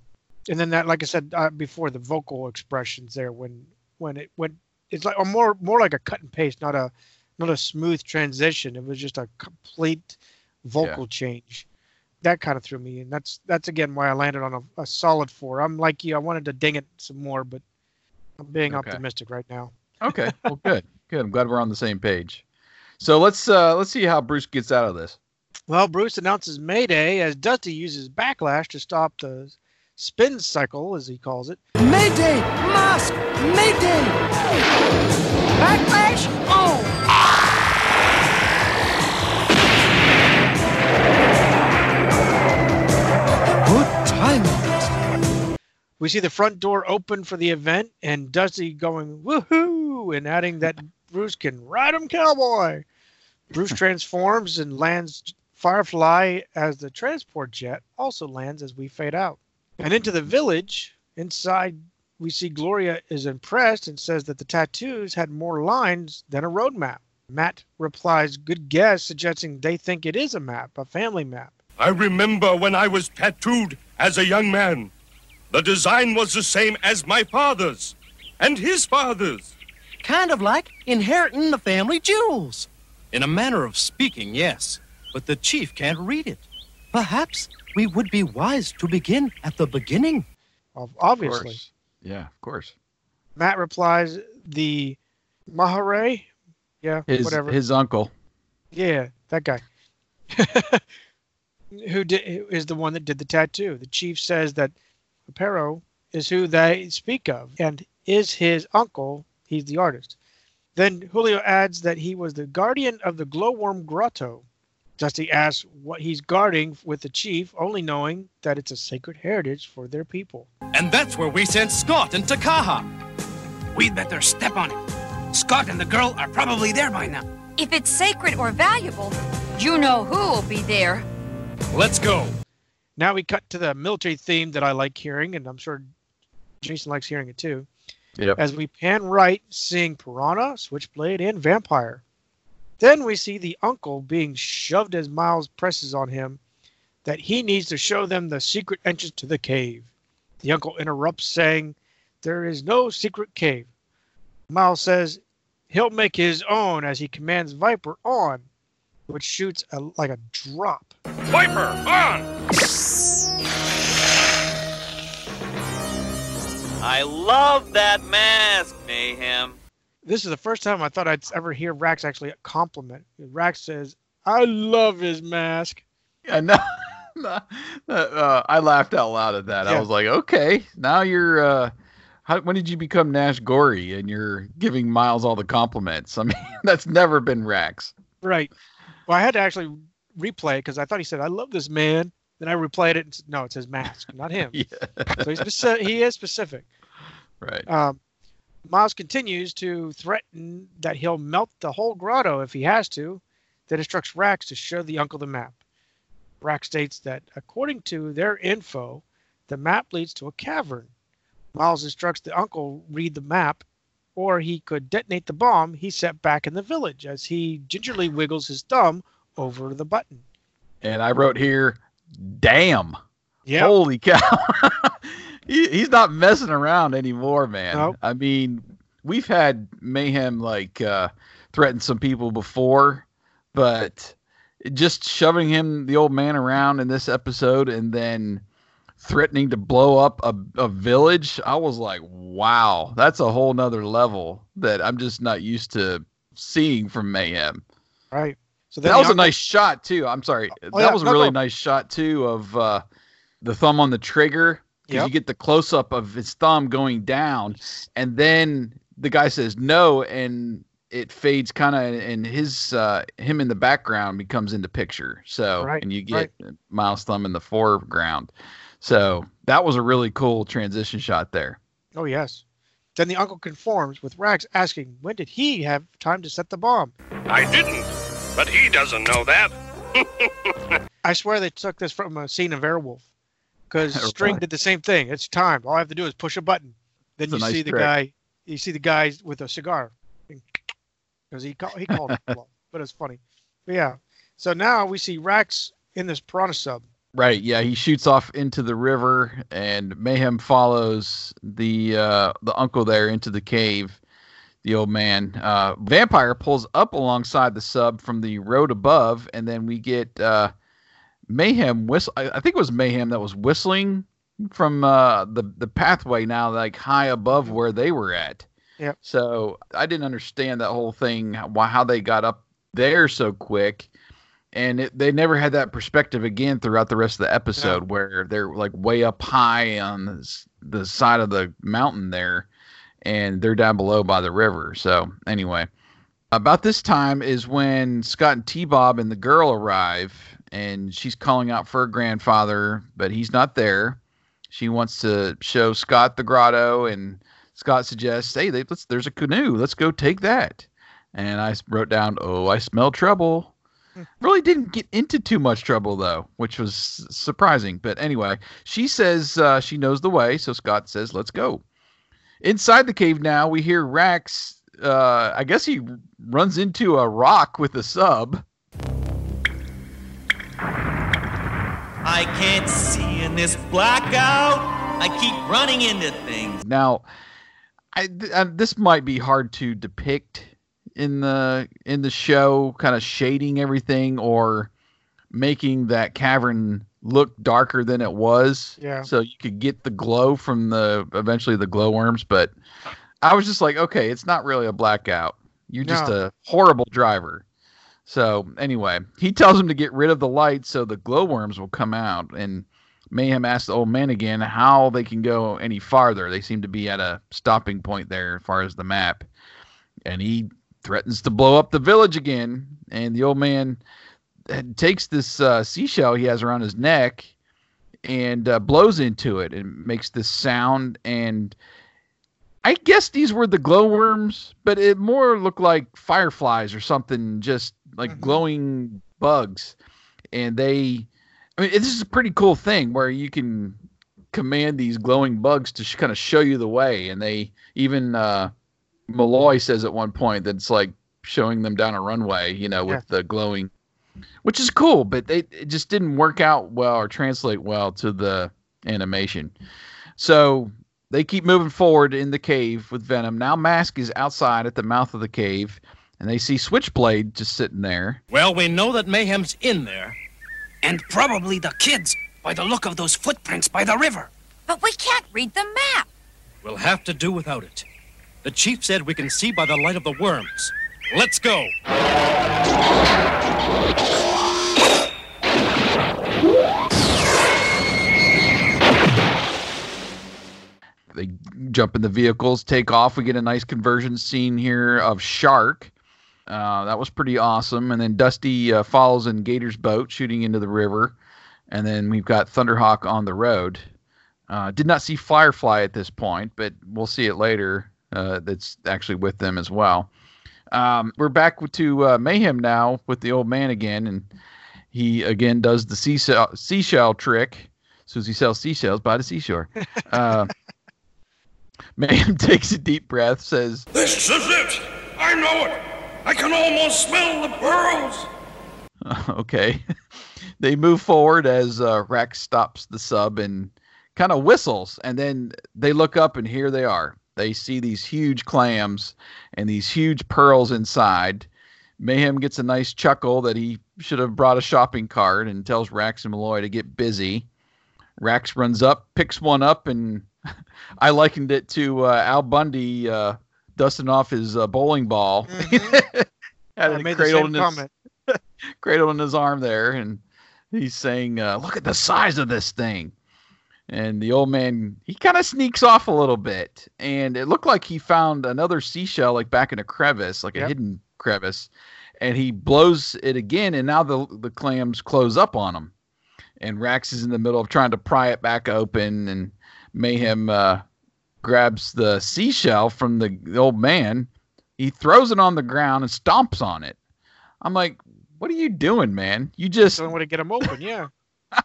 and then that, like I said uh, before, the vocal expressions there when when it went, it's like or more more like a cut and paste, not a not a smooth transition. It was just a complete vocal change. That kind of threw me, and that's that's again why I landed on a, a solid four. I'm like you, I wanted to ding it some more, but I'm being Okay. optimistic right now. Okay. Well, good. Good. I'm glad we're on the same page. So let's uh let's see how Bruce gets out of this. Well, Bruce announces Mayday as Dusty uses backlash to stop the spin cycle, as he calls it. Mayday! Mask! Mayday! Backlash on! We see the front door open for the event, and Dusty going woohoo and adding that Bruce can ride him cowboy. Bruce [laughs] transforms and lands Firefly as the transport jet also lands as we fade out. And into the village, inside we see Gloria is impressed and says that the tattoos had more lines than a road map. Matt replies, Good guess, suggesting they think it is a map, a family map. I remember when I was tattooed as a young man. The design was the same as my father's and his father's. Kind of like inheriting the family jewels. In a manner of speaking, yes. But the chief can't read it. Perhaps we would be wise to begin at the beginning. Ob- Obviously. Yeah, of course. Matt replies, the Mahare, yeah, His whatever. his uncle. Yeah, that guy. [laughs] who did who is the one that did the tattoo. The chief says that Apero is who they speak of and is his uncle. He's the artist. Then Julio adds that he was the guardian of the glowworm grotto. Dusty asks what he's guarding with the chief, only knowing that it's a sacred heritage for their people. And that's where we sent Scott and Takaha. We'd better step on it. Scott and the girl are probably there by now. If it's sacred or valuable, you know who will be there. Let's go. Now we cut to the military theme that I like hearing, and I'm sure Jason likes hearing it too. Yep. As we pan right, seeing Piranha, Switchblade, and Vampire. Then we see the uncle being shoved as Miles presses on him that he needs to show them the secret entrance to the cave. The uncle interrupts, saying, There is no secret cave. Miles says he'll make his own as he commands Viper on, which shoots a, like a drop. Viper, on! I love that mask, Mayhem. This is the first time I thought I'd ever hear Rax actually compliment. Rax says, I love his mask. Yeah, no, [laughs] no, uh, I laughed out loud at that. I was like, okay, now you're. Uh, how, when did you become Nash Gorey and you're giving Miles all the compliments? [laughs] I mean, that's never been Rax. Right. Well, I had to actually replay because I thought he said, I love this man. Then I replayed it and said, no, it says mask, not him. [laughs] So he's he is specific. Right. Um, Miles continues to threaten that he'll melt the whole grotto if he has to, then instructs Rax to show the uncle the map. Rax states that according to their info, the map leads to a cavern. Miles instructs the uncle read the map or he could detonate the bomb he set back in the village as he gingerly wiggles his thumb over the button. And I wrote here, damn. Yeah. Holy cow. [laughs] he, he's not messing around anymore, man. Nope. I mean, we've had mayhem like uh, threaten some people before, but just shoving him, the old man, around in this episode and then threatening to blow up a, a village, I was like, wow, that's a whole nother level that I'm just not used to seeing from mayhem. Right. So that was a nice shot too. I'm sorry. that Oh, yeah, was a no, really no. nice shot too of uh, the thumb on the trigger because Yep. you get the close up of his thumb going down, and then the guy says no, and it fades kind of, and his uh, him in the background becomes into picture. So Right, and you get Miles Thumb in the foreground. So that was a really cool transition shot there. Oh, yes. Then the uncle conforms with Rax asking, when did he have time to set the bomb? I didn't, but he doesn't know that. [laughs] I swear they took this from a scene of Airwolf. Because [laughs] String did the same thing. It's time. All I have to do is push a button. Then It's a you nice see the trick. guy. You see the guy with a cigar. Because he call, he [laughs] called it bluff, but it's funny. But yeah. So now we see Rax in this piranha sub. Right. Yeah, he shoots off into the river, and Mayhem follows the uh, the uncle there into the cave. The old man, uh, vampire, pulls up alongside the sub from the road above, and then we get uh, Mayhem whistle. I, I think it was Mayhem that was whistling from uh, the the pathway now, like high above where they were at. Yep. So I didn't understand that whole thing, why how they got up there so quick and it, they never had that perspective again throughout the rest of the episode where they're like way up high on the side of the mountain there and they're down below by the river. So anyway about this time is when scott and t-bob and the girl arrive and she's calling out for her grandfather but he's not there. She wants to show scott the grotto and scott suggests hey they, let's, there's a canoe. Let's go take that. And I wrote down oh i smell trouble. [laughs] Really didn't get into too much trouble though, which was surprising. But anyway, she says uh, she knows the way, so Scott says, "Let's go." Inside the cave now, we hear Rax. Uh, I guess he runs into a rock with a sub. I can't see in this blackout. I keep running into things. Now, I, th- uh, this might be hard to depict in the in the show, kind of shading everything or making that cavern look darker than it was. Yeah. So you could get the glow from the eventually the glowworms, but I was just like, okay, it's not really a blackout. You're just No. a horrible driver. So anyway, he tells him to get rid of the light so the glowworms will come out. And Mayhem asks the old man again how they can go any farther. They seem to be at a stopping point there as far as the map. And he threatens to blow up the village again. And the old man takes this uh, seashell he has around his neck and uh, blows into it and makes this sound. And I guess these were the glowworms, but it more looked like fireflies or something, just like glowing bugs. And they, I mean, this is a pretty cool thing where you can command these glowing bugs to sh- kind of show you the way. And they even, uh, Malloy says at one point that it's like showing them down a runway, you know, with the glowing, which is cool, but they, it just didn't work out well or translate well to the animation. So they keep moving forward in the cave with Venom. Now Mask is outside at the mouth of the cave, and they see Switchblade just sitting there. Well, we know that Mayhem's in there. And probably the kids, by the look of those footprints by the river. But we can't read the map. We'll have to do without it. The chief said we can see by the light of the worms. Let's go. They jump in the vehicles, take off. We get a nice conversion scene here of Shark. Uh, that was pretty awesome. And then Dusty uh, follows in Gator's boat, shooting into the river. And then we've got Thunderhawk on the road. Uh, did not see Firefly at this point, but we'll see it later. Uh, that's actually with them as well. Um, we're back to uh, Mayhem now with the old man again, and he again does the seashell, seashell trick. As soon as he sells seashells by the seashore. [laughs] Uh, Mayhem [laughs] takes a deep breath, says, This is it! I know it! I can almost smell the pearls! [laughs] okay. they move forward as uh, Rax stops the sub and kind of whistles. And then they look up, and here they are. They see these huge clams and these huge pearls inside. Mayhem gets a nice chuckle that he should have brought a shopping cart and tells Rax and Malloy to get busy. Rax runs up, picks one up, and [laughs] I likened it to uh, Al Bundy uh, dusting off his uh, bowling ball. Mm-hmm. [laughs] Had I it made the cradled in his, [laughs] cradled in his arm there, and he's saying, uh, "Look at the size of this thing." And the old man, he kind of sneaks off a little bit, and it looked like he found another seashell, like back in a crevice, like a hidden crevice, and he blows it again, and now the the clams close up on him, and Rax is in the middle of trying to pry it back open, and Mayhem uh, grabs the seashell from the, the old man, he throws it on the ground and stomps on it. I'm like, what are you doing, man? You just Don't want to get him open. Yeah. [laughs]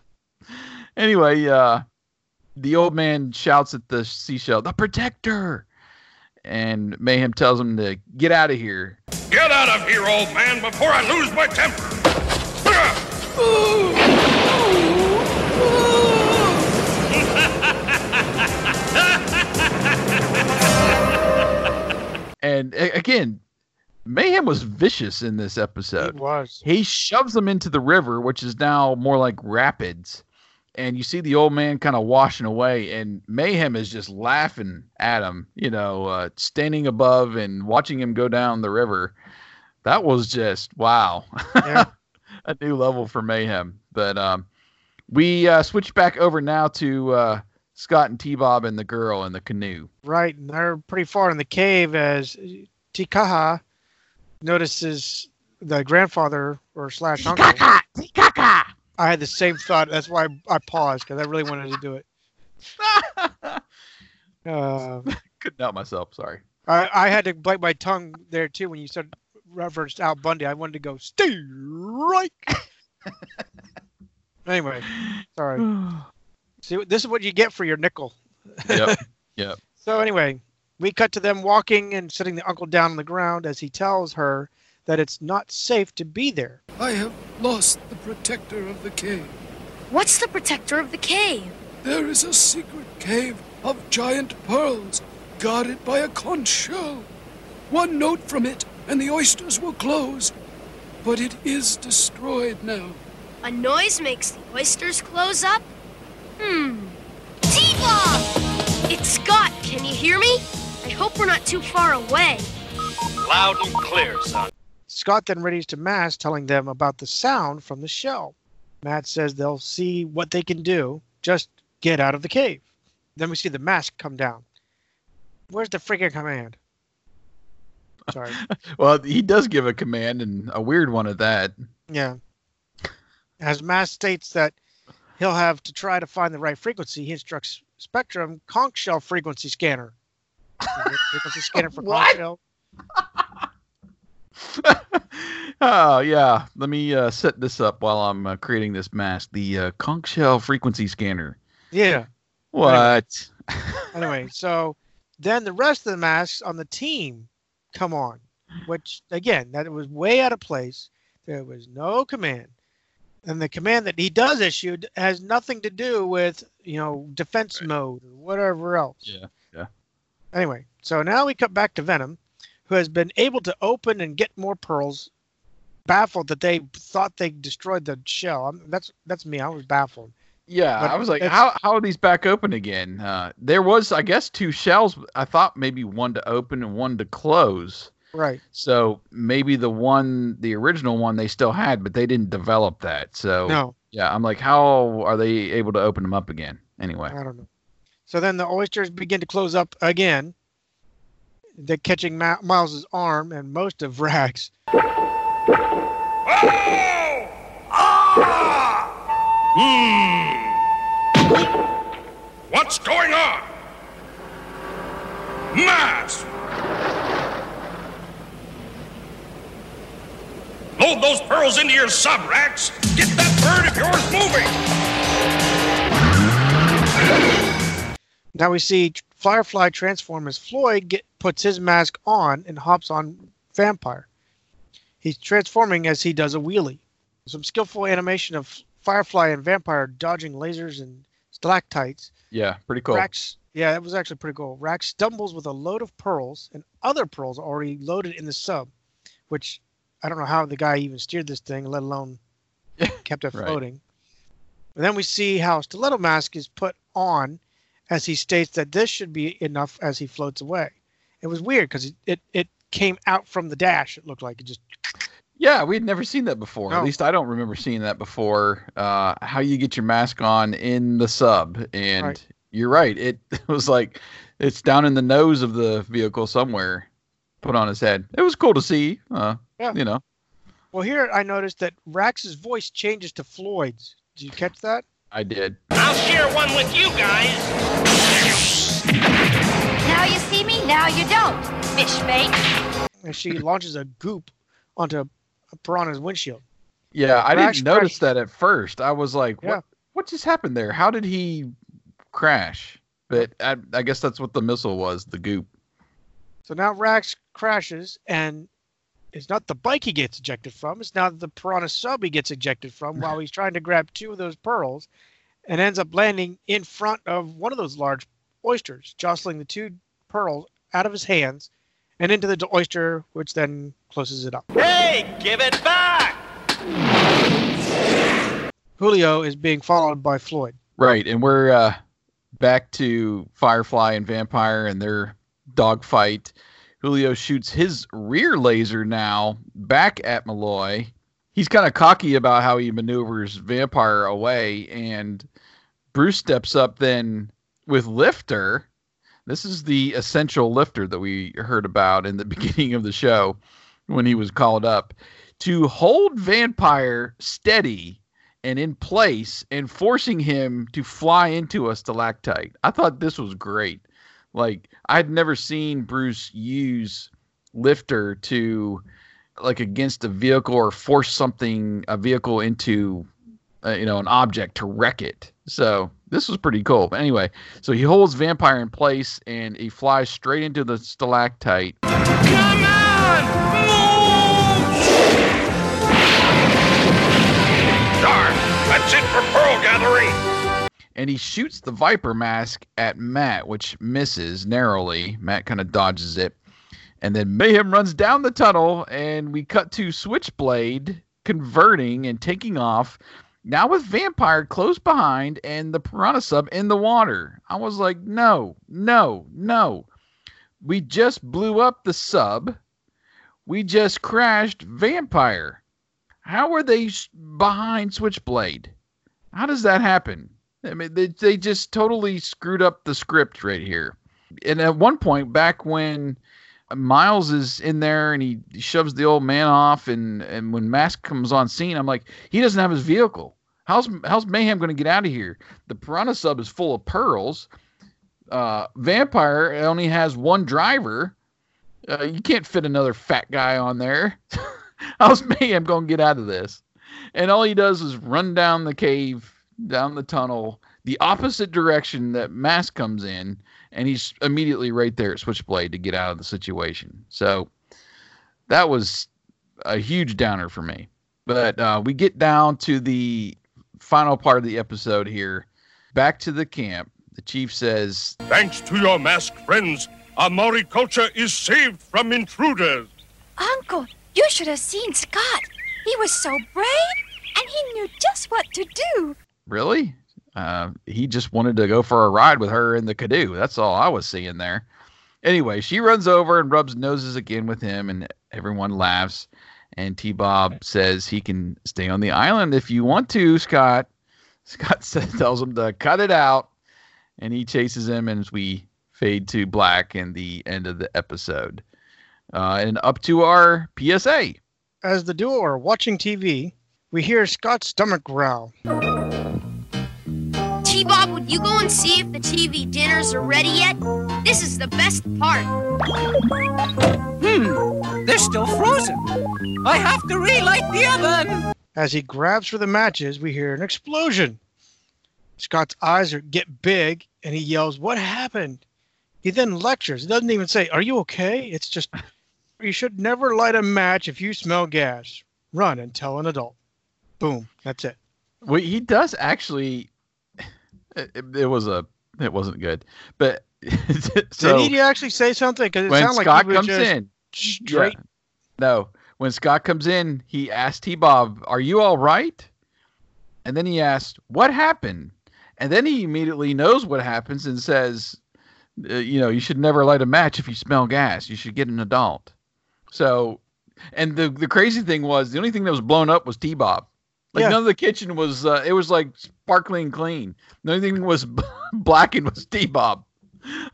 anyway, uh, the old man shouts at the seashell, "The protector!" And Mayhem tells him to get out of here. Get out of here, old man, before I lose my temper! And again, Mayhem was vicious in this episode. He was. He shoves them into the river, which is now more like rapids. And you see the old man kind of washing away, and Mayhem is just laughing at him, you know, uh, standing above and watching him go down the river. That was just wow. Yeah. [laughs] a new level for Mayhem. But um, we uh, switch back over now to uh, Scott and T Bob and the girl in the canoe. Right, and they're pretty far in the cave as Tikaha notices the grandfather or slash uncle. I had the same thought. That's why I paused because I really wanted to do it. Uh, [laughs] Couldn't help myself. Sorry. I, I had to bite my tongue there too when you said referenced Al Bundy. I wanted to go strike. anyway, sorry. [sighs] See, this is what you get for your nickel. yep. [laughs] Yep. So anyway, we cut to them walking and sitting the uncle down on the ground as he tells her that it's not safe to be there. I have lost the protector of the cave. What's the protector of the cave? There is a secret cave of giant pearls, guarded by a conch shell. One note from it, and the oysters will close. But it is destroyed now. A noise makes the oysters close up? Hmm. T-Bob! It's Scott. Can you hear me? I hope we're not too far away. Loud and clear, son. Scott then readies to Mass, telling them about the sound from the shell. Matt says they'll see what they can do. Just get out of the cave. Then we see the mask come down. Where's the freaking command? Sorry. [laughs] Well, he does give a command and a weird one at that. Yeah. As Mass states that he'll have to try to find the right frequency, he instructs Spectrum conch shell frequency scanner. [laughs] frequency scanner for conch shell. [laughs] Oh yeah. Let me uh, set this up while I'm uh, creating this mask. The uh, conch shell frequency scanner. Yeah. What? Anyway, so then the rest of the masks on the team come on, which again, that was way out of place. There was no command. And the command that he does issue has nothing to do with, you know, defense mode or whatever else. Yeah. Yeah. Anyway, so now we cut back to Venom, who has been able to open and get more pearls, baffled that they thought they destroyed the shell. I'm, that's that's me. I was baffled. Yeah, But I was like, how how are these back open again? Uh, there was, I guess, two shells. I thought maybe one to open and one to close. Right. So maybe the one, the original one, they still had, but they didn't develop that. So No. yeah, I'm like, how are they able to open them up again? Anyway, I don't know. So then the oysters begin to close up again. They're catching Ma- Miles's arm and most of Rax. Ah! Hmm. What's going on? Mask! Load those pearls into your sub, Rax! Get that bird of yours moving! Now we see Firefly transforms as Floyd get, puts his mask on and hops on Vampire. He's transforming as he does a wheelie. Some skillful animation of Firefly and Vampire dodging lasers and stalactites. Yeah, pretty cool. Rax, yeah, it was actually pretty cool. Rax stumbles with a load of pearls and other pearls already loaded in the sub, which I don't know how the guy even steered this thing, let alone [laughs] kept it Right. floating. And then we see how Stiletto Mask is put on as he states that this should be enough as he floats away. It was weird because it, it, it came out from the dash. It looked like it just Yeah, we'd never seen that before. No. At least I don't remember seeing that before. Uh, how you get your mask on in the sub, and Right. you're right. [laughs] It was like it's down in the nose of the vehicle somewhere, put on his head. It was cool to see. Uh, Yeah. you know, Well, here I noticed that Rax's voice changes to Floyd's. Did you catch that? I did. I'll share one with you guys. Now you see me, now you don't. Fish bait. And she launches a goop onto a piranha's windshield. Yeah, I Crash, didn't notice that at first. I was like, Yeah. what? What just happened there? How did he crash? But I, I guess that's what the missile was, the goop. So now Rax crashes, and it's not the bike he gets ejected from. It's now the piranha sub he gets ejected from while he's trying to grab two of those pearls, and ends up landing in front of one of those large oysters, jostling the two pearls out of his hands and into the oyster, which then closes it up. Hey, give it back! Julio is being followed by Floyd. Right, and we're uh, back to Firefly and Vampire and their dogfight. Julio shoots his rear laser now back at Malloy. He's kind of cocky about how he maneuvers Vampire away, and Bruce steps up then with Lifter. This is the essential lifter that we heard about in the [laughs] beginning of the show when he was called up to hold Vampire steady and in place and forcing him to fly into a stalactite. I thought this was great. Like I'd never seen Bruce use lifter to like against a vehicle or force something a vehicle into uh, you know an object to wreck it. So this was pretty cool. But anyway, so he holds vampire in place and he flies straight into the stalactite. Come on! move! Darn! That's it for! And he shoots the viper mask at Matt, which misses narrowly. Matt kind of dodges it. And then Mayhem runs down the tunnel, and we cut to Switchblade converting and taking off. Now with Vampire close behind and the Piranha sub in the water. I was like, no, no, no. We just blew up the sub. We just crashed Vampire. How are they behind Switchblade? How does that happen? I mean, they, they just totally screwed up the script right here. And at one point, back when Miles is in there and he shoves the old man off, and, and when Mask comes on scene, I'm like, he doesn't have his vehicle. How's how's Mayhem going to get out of here? The Piranha sub is full of pearls. Uh, Vampire only has one driver. Uh, you can't fit another fat guy on there. [laughs] how's Mayhem going to get out of this? And all he does is run down the cave, down the tunnel, the opposite direction that Mask comes in, and he's immediately right there at Switchblade to get out of the situation. So that was a huge downer for me. But uh, we get down to the final part of the episode here. Back to the camp. The chief says, Thanks to your masked friends, our Maori culture is saved from intruders. Uncle, you should have seen Scott. He was so brave, and he knew just what to do. Really? Uh, he just wanted to go for a ride with her in the canoe. That's all I was seeing there. Anyway, she runs over and rubs noses again with him, and everyone laughs. And T Bob says he can stay on the island if you want to, Scott. [laughs] Scott says, [laughs] tells him to cut it out, and he chases him as we fade to black in the end of the episode. Uh, and up to our PSA. As the duo are watching TV, we hear Scott's stomach growl. T Bob, would you go and see if the TV dinners are ready yet? This is the best part. Hmm, they're still frozen. I have to relight the oven. As he grabs for the matches, we hear an explosion. Scott's eyes are, get big and he yells, What happened? He then lectures. He doesn't even say, "Are you okay?" It's just, "You should never light a match if you smell gas. Run and tell an adult." Boom. That's it. Well, he does actually. It, it- was a. It wasn't good, but so [laughs] Did he actually say something? Because it sounded like Scott he comes just in, straight. Yeah. No, when Scott comes in, he asked T Bob, Are you all right? And then he asked, What happened? And then he immediately knows what happens and says, uh, You know, you should never light a match if you smell gas. You should get an adult. So, and the, the crazy thing was, the only thing that was blown up was T Bob. Like Yeah. none of the kitchen was, uh, it was like sparkling clean. The only thing was [laughs] blackened was T Bob.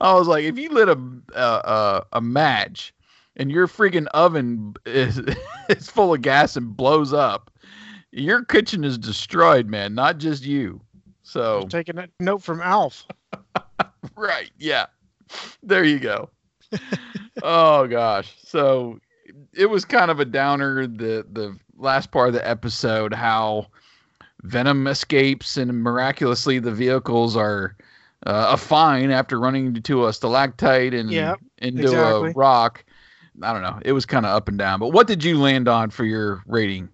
I was like, if you lit a, a, a, a match and your freaking oven is, [laughs] is full of gas and blows up, your kitchen is destroyed, man. Not just you. So Taking a note from Alf. [laughs] right, yeah. There you go. oh gosh. So it was kind of a downer the the last part of the episode how Venom escapes and miraculously the vehicles are uh, fine after running into a stalactite and Yep, into exactly. a rock. I don't know. It was kind of up and down. But what did you land on for your rating?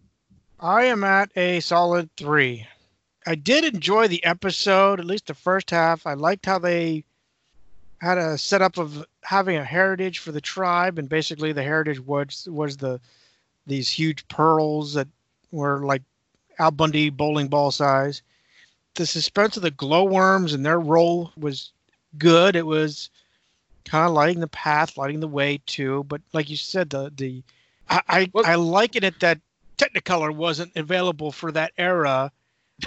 I am at a solid three. I did enjoy the episode, at least the first half. I liked how they had a setup of having a heritage for the tribe, and basically the heritage was was the these huge pearls that were like Al Bundy bowling ball size. The suspense of the glowworms and their role was good. It was kind of lighting the path, lighting the way too. But like you said, the the I I, I liken it that Technicolor wasn't available for that era,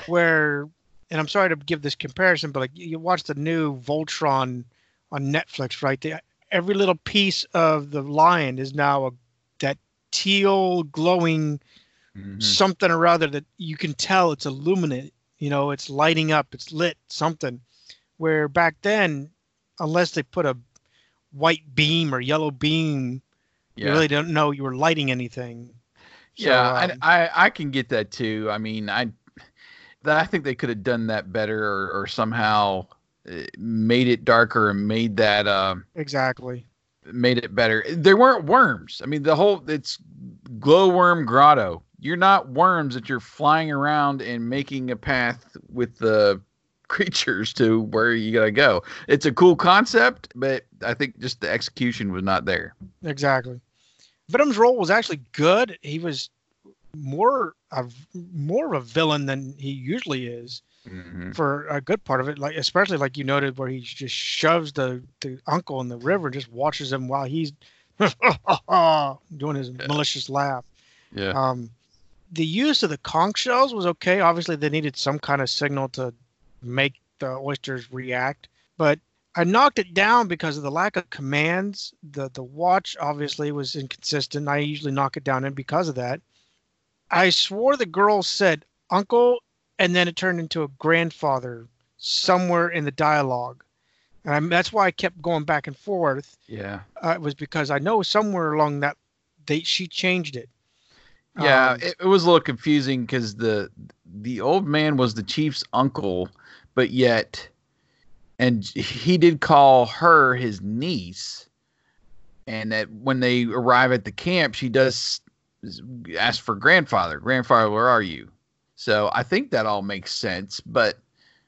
where and I'm sorry to give this comparison, but like you you watch the new Voltron on Netflix, right? The, every little piece of the lion is now a teal glowing something or other that you can tell it's illuminate. You know, it's lighting up, it's lit, something. Where back then, unless they put a white beam or yellow beam, you really don't know you were lighting anything. So, yeah, um, I, I can get that too. I mean, I that I think they could have done that better or, or somehow uh, made it darker and made that uh, exactly. Made it better. There weren't worms. I mean, the whole it's glowworm grotto. You're not worms that you're flying around and making a path with the [laughs] creatures to where you gotta go. It's a cool concept, but I think just the execution was not there. Exactly. Venom's role was actually good. He was more of more of a villain than he usually is Mm-hmm. for a good part of it. Like especially like you noted where he just shoves the the uncle in the river and just watches him while he's [laughs] doing his malicious laugh. Yeah. Um, the use of the conch shells was okay. Obviously, they needed some kind of signal to make the oysters react, but I knocked it down because of the lack of commands. The the watch obviously was inconsistent. I usually knock it down and because of that. I swore the girl said uncle and then it turned into a grandfather somewhere in the dialogue. And I'm, that's why I kept going back and forth. Yeah. Uh, it was because I know somewhere along that they she changed it. Yeah, Um, it, it was a little confusing because the the old man was the chief's uncle, but yet, and he did call her his niece, and that when they arrive at the camp, she does ask for grandfather. Grandfather, where are you? So I think that all makes sense, but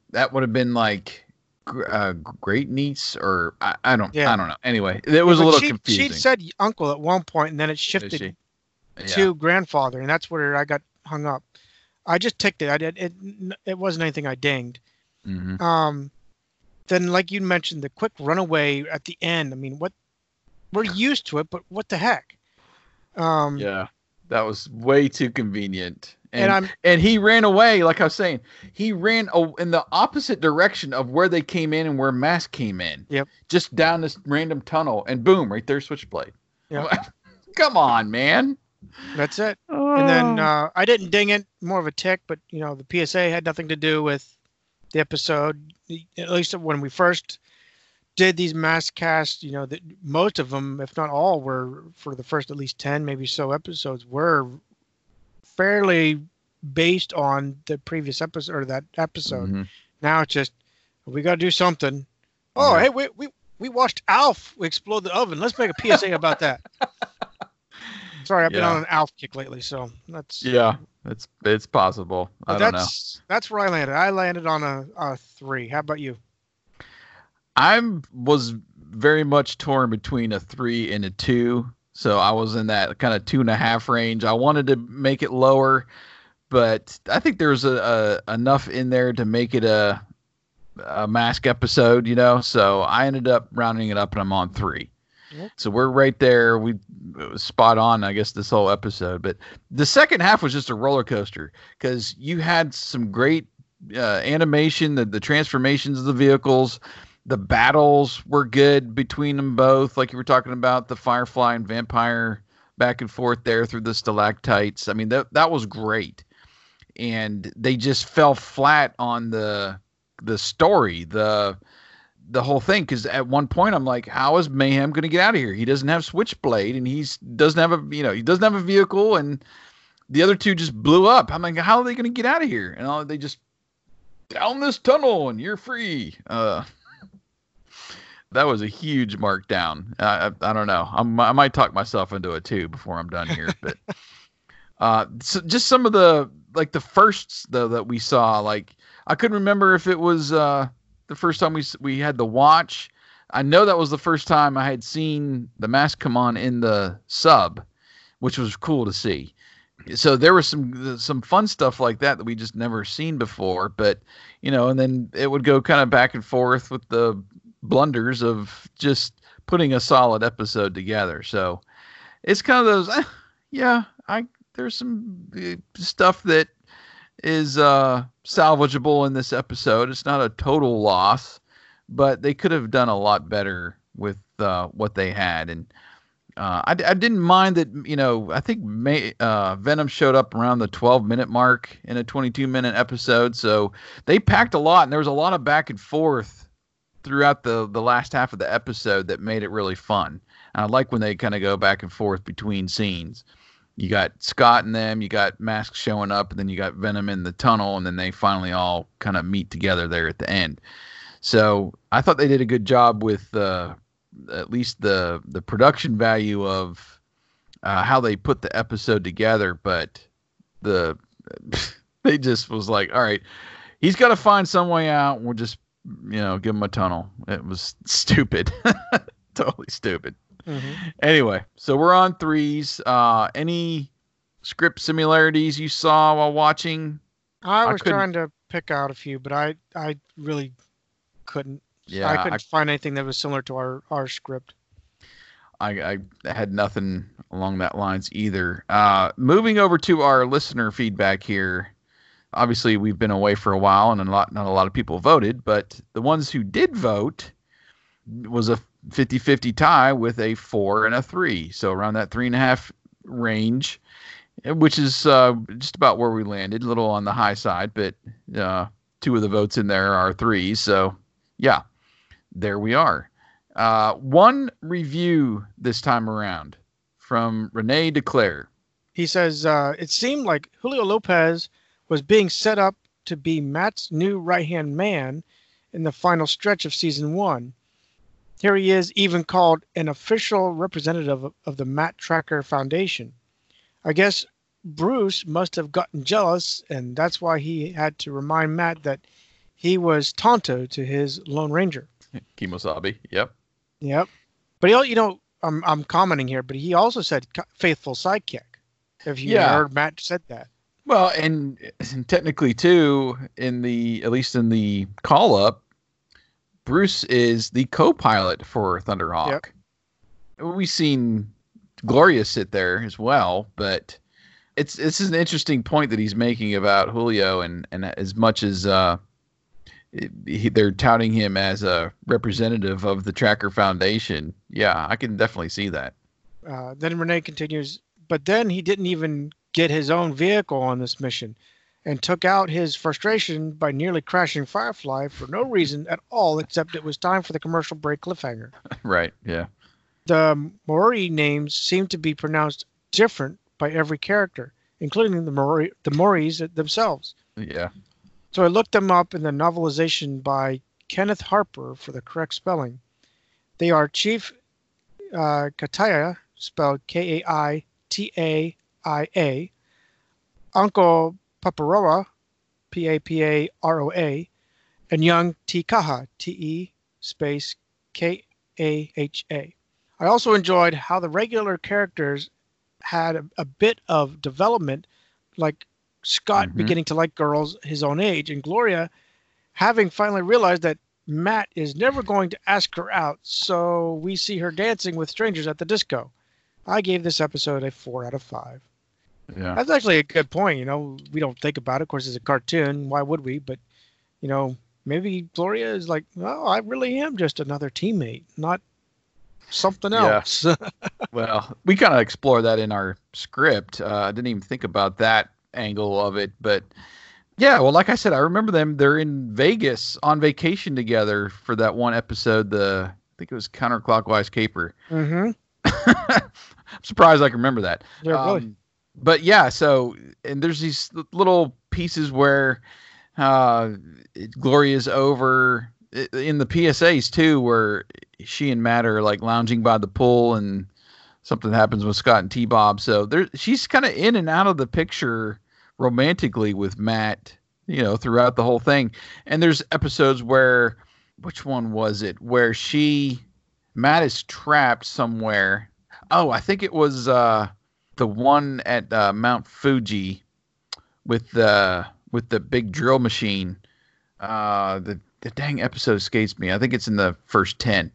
that would have been like uh, great niece, or I, I don't, Yeah. I don't know. Anyway, it was a little she, confusing. She said uncle at one point, and then it shifted she? to grandfather, and that's where I got hung up. I just ticked it. I did. It, it wasn't anything I dinged. Mhm. Um, then, like you mentioned, the quick runaway at the end. I mean, what? We're used to it, but what the heck? Um, Yeah, that was way too convenient. And And I'm- and he ran away, like I was saying, he ran a- in the opposite direction of where they came in and where Mask came in. Yep. Just down this random tunnel, and boom, right there, switchblade. Yep. [laughs] Come on, man. That's it. And then Oh. uh, I didn't ding it, more of a tick, but you know, the PSA had nothing to do with the episode. At least when we first did these Maskcasts, you know, that most of them, if not all, were for the first at least 10, maybe so episodes, were fairly based on the previous episode or that episode. Mhm. Now it's just we got to do something. Oh, Yeah. hey, we we we watched Alf We explode the oven. Let's make a PSA [laughs] about that. Sorry, I've been on an Alf kick lately, so that's Yeah, it's it's possible. I don't know. that's that's where I landed. I landed on a, a three. How about you? I'm was very much torn between a three and a two. So I was in that kind of two and a half range. I wanted to make it lower, but I think there's a, a enough in there to make it a a mask episode, you know. So I ended up rounding it up, and I'm on three. Yep. So we're right there. We spot on, I guess, this whole episode. But the second half was just a roller coaster because you had some great uh, animation, the, the transformations of the vehicles, the battles were good between them both. Like you were talking about the Firefly and Vampire back and forth there through the stalactites. I mean, that that was great, and they just fell flat on the the story, the the whole thing. Because at one point, I'm like, how is Mayhem going to get out of here? He doesn't have Switchblade, and he's doesn't have a you know he doesn't have a vehicle, and the other two just blew up. I'm like, how are they going to get out of here? And all, they just down this tunnel, and you're free. Uh, that was a huge markdown. I, I, I don't know. I'm, I might talk myself into it too before I'm done here, but [laughs] uh, so just some of the like the firsts though that we saw. Like I couldn't remember if it was uh, the first time we we had the watch. I know that was the first time I had seen the mask come on in the sub, which was cool to see. So there was some some fun stuff like that that we just never seen before. But you know, and then it would go kind of back and forth with the blunders of just putting a solid episode together. So it's kind of those, eh, yeah, I there's some uh, stuff that is uh, salvageable in this episode. It's not a total loss, but they could have done a lot better with uh, what they had. And uh, I, I didn't mind that, you know, I think May, uh, Venom showed up around the 12 minute mark in a 22 minute episode. So they packed a lot, and there was a lot of back and forth throughout the the last half of the episode that made it really fun. And I like when they kind of go back and forth between scenes. You got Scott and them, you got Mask showing up, and then you got Venom in the tunnel, and then they finally all kind of meet together there at the end. So I thought they did a good job with uh, at least the the production value of uh, how they put the episode together, but the [laughs] they just was like, all right, he's got to find some way out. We'll just you know give him a tunnel. It was stupid, [laughs] totally stupid. Anyway, so we're on threes. Uh, any script similarities you saw while watching? I I was couldn't- trying to pick out a few, but I I really couldn't. Yeah, I I- couldn't find anything that was similar to our our script. I, I had nothing along that lines either. Uh, moving over to our listener feedback here. Obviously, we've been away for a while, and a lot not a lot of people voted, but the ones who did vote was a 50-50 tie with a four and a three, so around that three and a half range, eh, which is uh, just about where we landed, a little on the high side, but uh, two of the votes in there are threes, so yeah, there we are. Uh, one review this time around from Renee DeClaire. He says uh, it seemed like Julio Lopez was being set up to be Matt's new right hand man in the final stretch of season one. Here he is, even called an official representative of, of the Matt Trakker Foundation. I guess Bruce must have gotten jealous, and that's why he had to remind Matt that he was Tonto to his Lone Ranger. [laughs] Kemosabe. Yep. Yep. But he, you know, I'm I'm commenting here, but he also said faithful sidekick. If you Yeah. heard Matt said that. Well, and, and technically too, in the at least in the call up, Bruce is the co-pilot for Thunderhawk. We've seen Gloria sit there as well, but it's this is an interesting point that he's making about Julio, and and as much as uh, he, they're touting him as a representative of the Trakker Foundation, yeah, I can definitely see that. Uh, then Renee continues, but then he didn't even get his own vehicle on this mission and took out his frustration by nearly crashing Firefly for no reason at all except it was time for the commercial break cliffhanger. [laughs] right? Yeah. The Maori names seem to be pronounced different by every character, including the Maori, the Maoris themselves. Yeah. So I looked them up in the novelization by Kenneth Harper for the correct spelling. They are Chief uh, Kataya, spelled K A I T A I A, Uncle Paparoa, P A P A R O A, and Young Te Kaha, T E space K A H A. I also enjoyed how the regular characters had a, a bit of development, like Scott Mhm. beginning to like girls his own age, and Gloria having finally realized that Matt is never going to ask her out, so we see her dancing with strangers at the disco. I gave this episode a four out of five. Yeah. That's actually a good point. You know, we don't think about it. Of course, it's a cartoon. Why would we? But, you know, maybe Gloria is like, oh, I really am just another teammate, not something Yeah. else. [laughs] well, we kind of explore that in our script. Uh, I didn't even think about that angle of it, but yeah, well, like I said, I remember them. They're in Vegas on vacation together for that one episode. The I think it was counterclockwise caper. mm-hmm. [laughs] I'm surprised I can remember that. Yeah, really. But yeah, so and there's these little pieces where uh, it- Gloria's over in the PSAs too, where she and Matt are like lounging by the pool, and something happens with Scott and T Bob. So there, she's kind of in and out of the picture romantically with Matt, you know, throughout the whole thing. And there's episodes where, which one was it, where she, Matt is trapped somewhere. Oh, I think it was uh, the one at uh, Mount Fuji with the with the big drill machine. Uh, the the dang episode escapes me. I think it's in the first ten.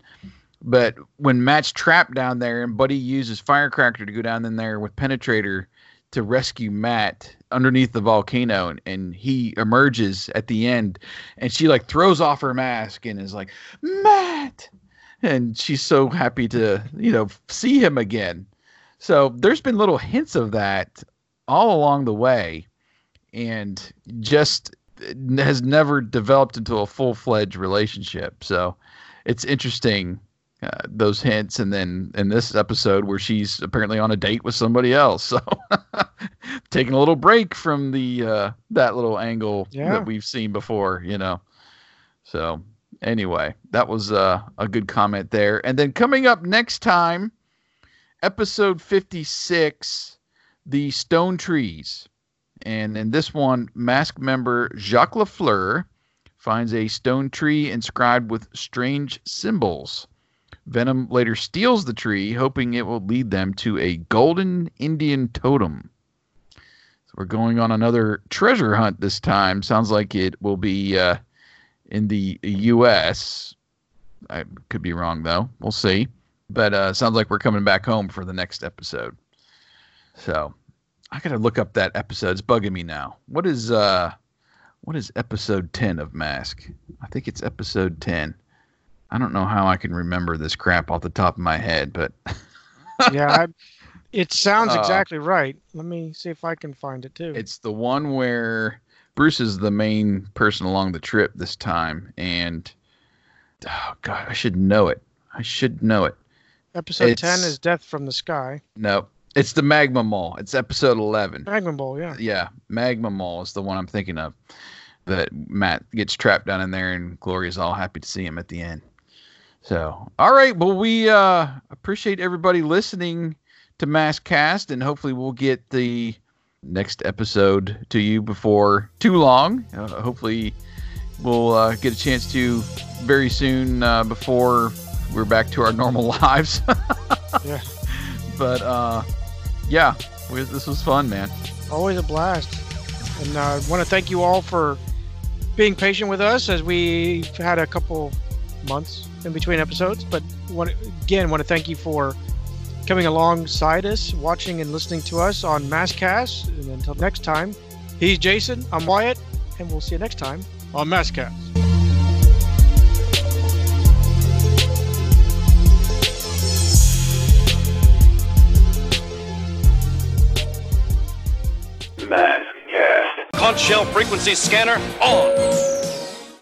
But when Matt's trapped down there and Buddy uses Firecracker to go down in there with Penetrator to rescue Matt underneath the volcano and, and he emerges at the end and she like throws off her mask and is like, Matt and she's so happy to, you know, see him again. So there's been little hints of that all along the way and just has never developed into a full-fledged relationship. So it's interesting uh, those hints and then in this episode where she's apparently on a date with somebody else [laughs] so [laughs] taking a little break from the uh, that little angle Yeah. that we've seen before you know so anyway that was uh, a good comment there and then coming up next time episode 56 the stone trees and in this one mask member jacques lafleur finds a stone tree inscribed with strange symbols Venom later steals the tree, hoping it will lead them to a golden Indian totem. So we're going on another treasure hunt this time. Sounds like it will be uh, in the U.S. I could be wrong though. We'll see. But uh, sounds like we're coming back home for the next episode. So I gotta look up that episode. It's bugging me now. What is uh, what is episode ten of Mask? I think it's episode ten. I don't know how I can remember this crap off the top of my head, but [laughs] yeah, I, it sounds Uh, exactly right. Let me see if I can find it too. it's the one where Bruce is the main person along the trip this time, and oh god, I should know it. I should know it. Episode it's- 10 is Death from the Sky. No, it's the Magma Mole. It's episode eleven. Magma Ball, yeah. Yeah, Magma Mole is the one I'm thinking of. That Matt gets trapped down in there, and Gloria's all happy to see him at the end. So, all right. Well, we uh, appreciate everybody listening to Maskcast, and hopefully, we'll get the next episode to you before too long. Uh, hopefully, we'll uh, get a chance to very soon uh, before we're back to our normal [laughs] lives. Yeah. But uh, yeah, we, this was fun, man. Always a blast. And I uh, want to thank you all for being patient with us as we had a couple months in between episodes. But want again, want to thank you for coming alongside us, watching and listening to us on Maskcast. And until next time, he's Jason, I'm Wyatt, and we'll see you next time on Maskcast. Conch shell frequency scanner on.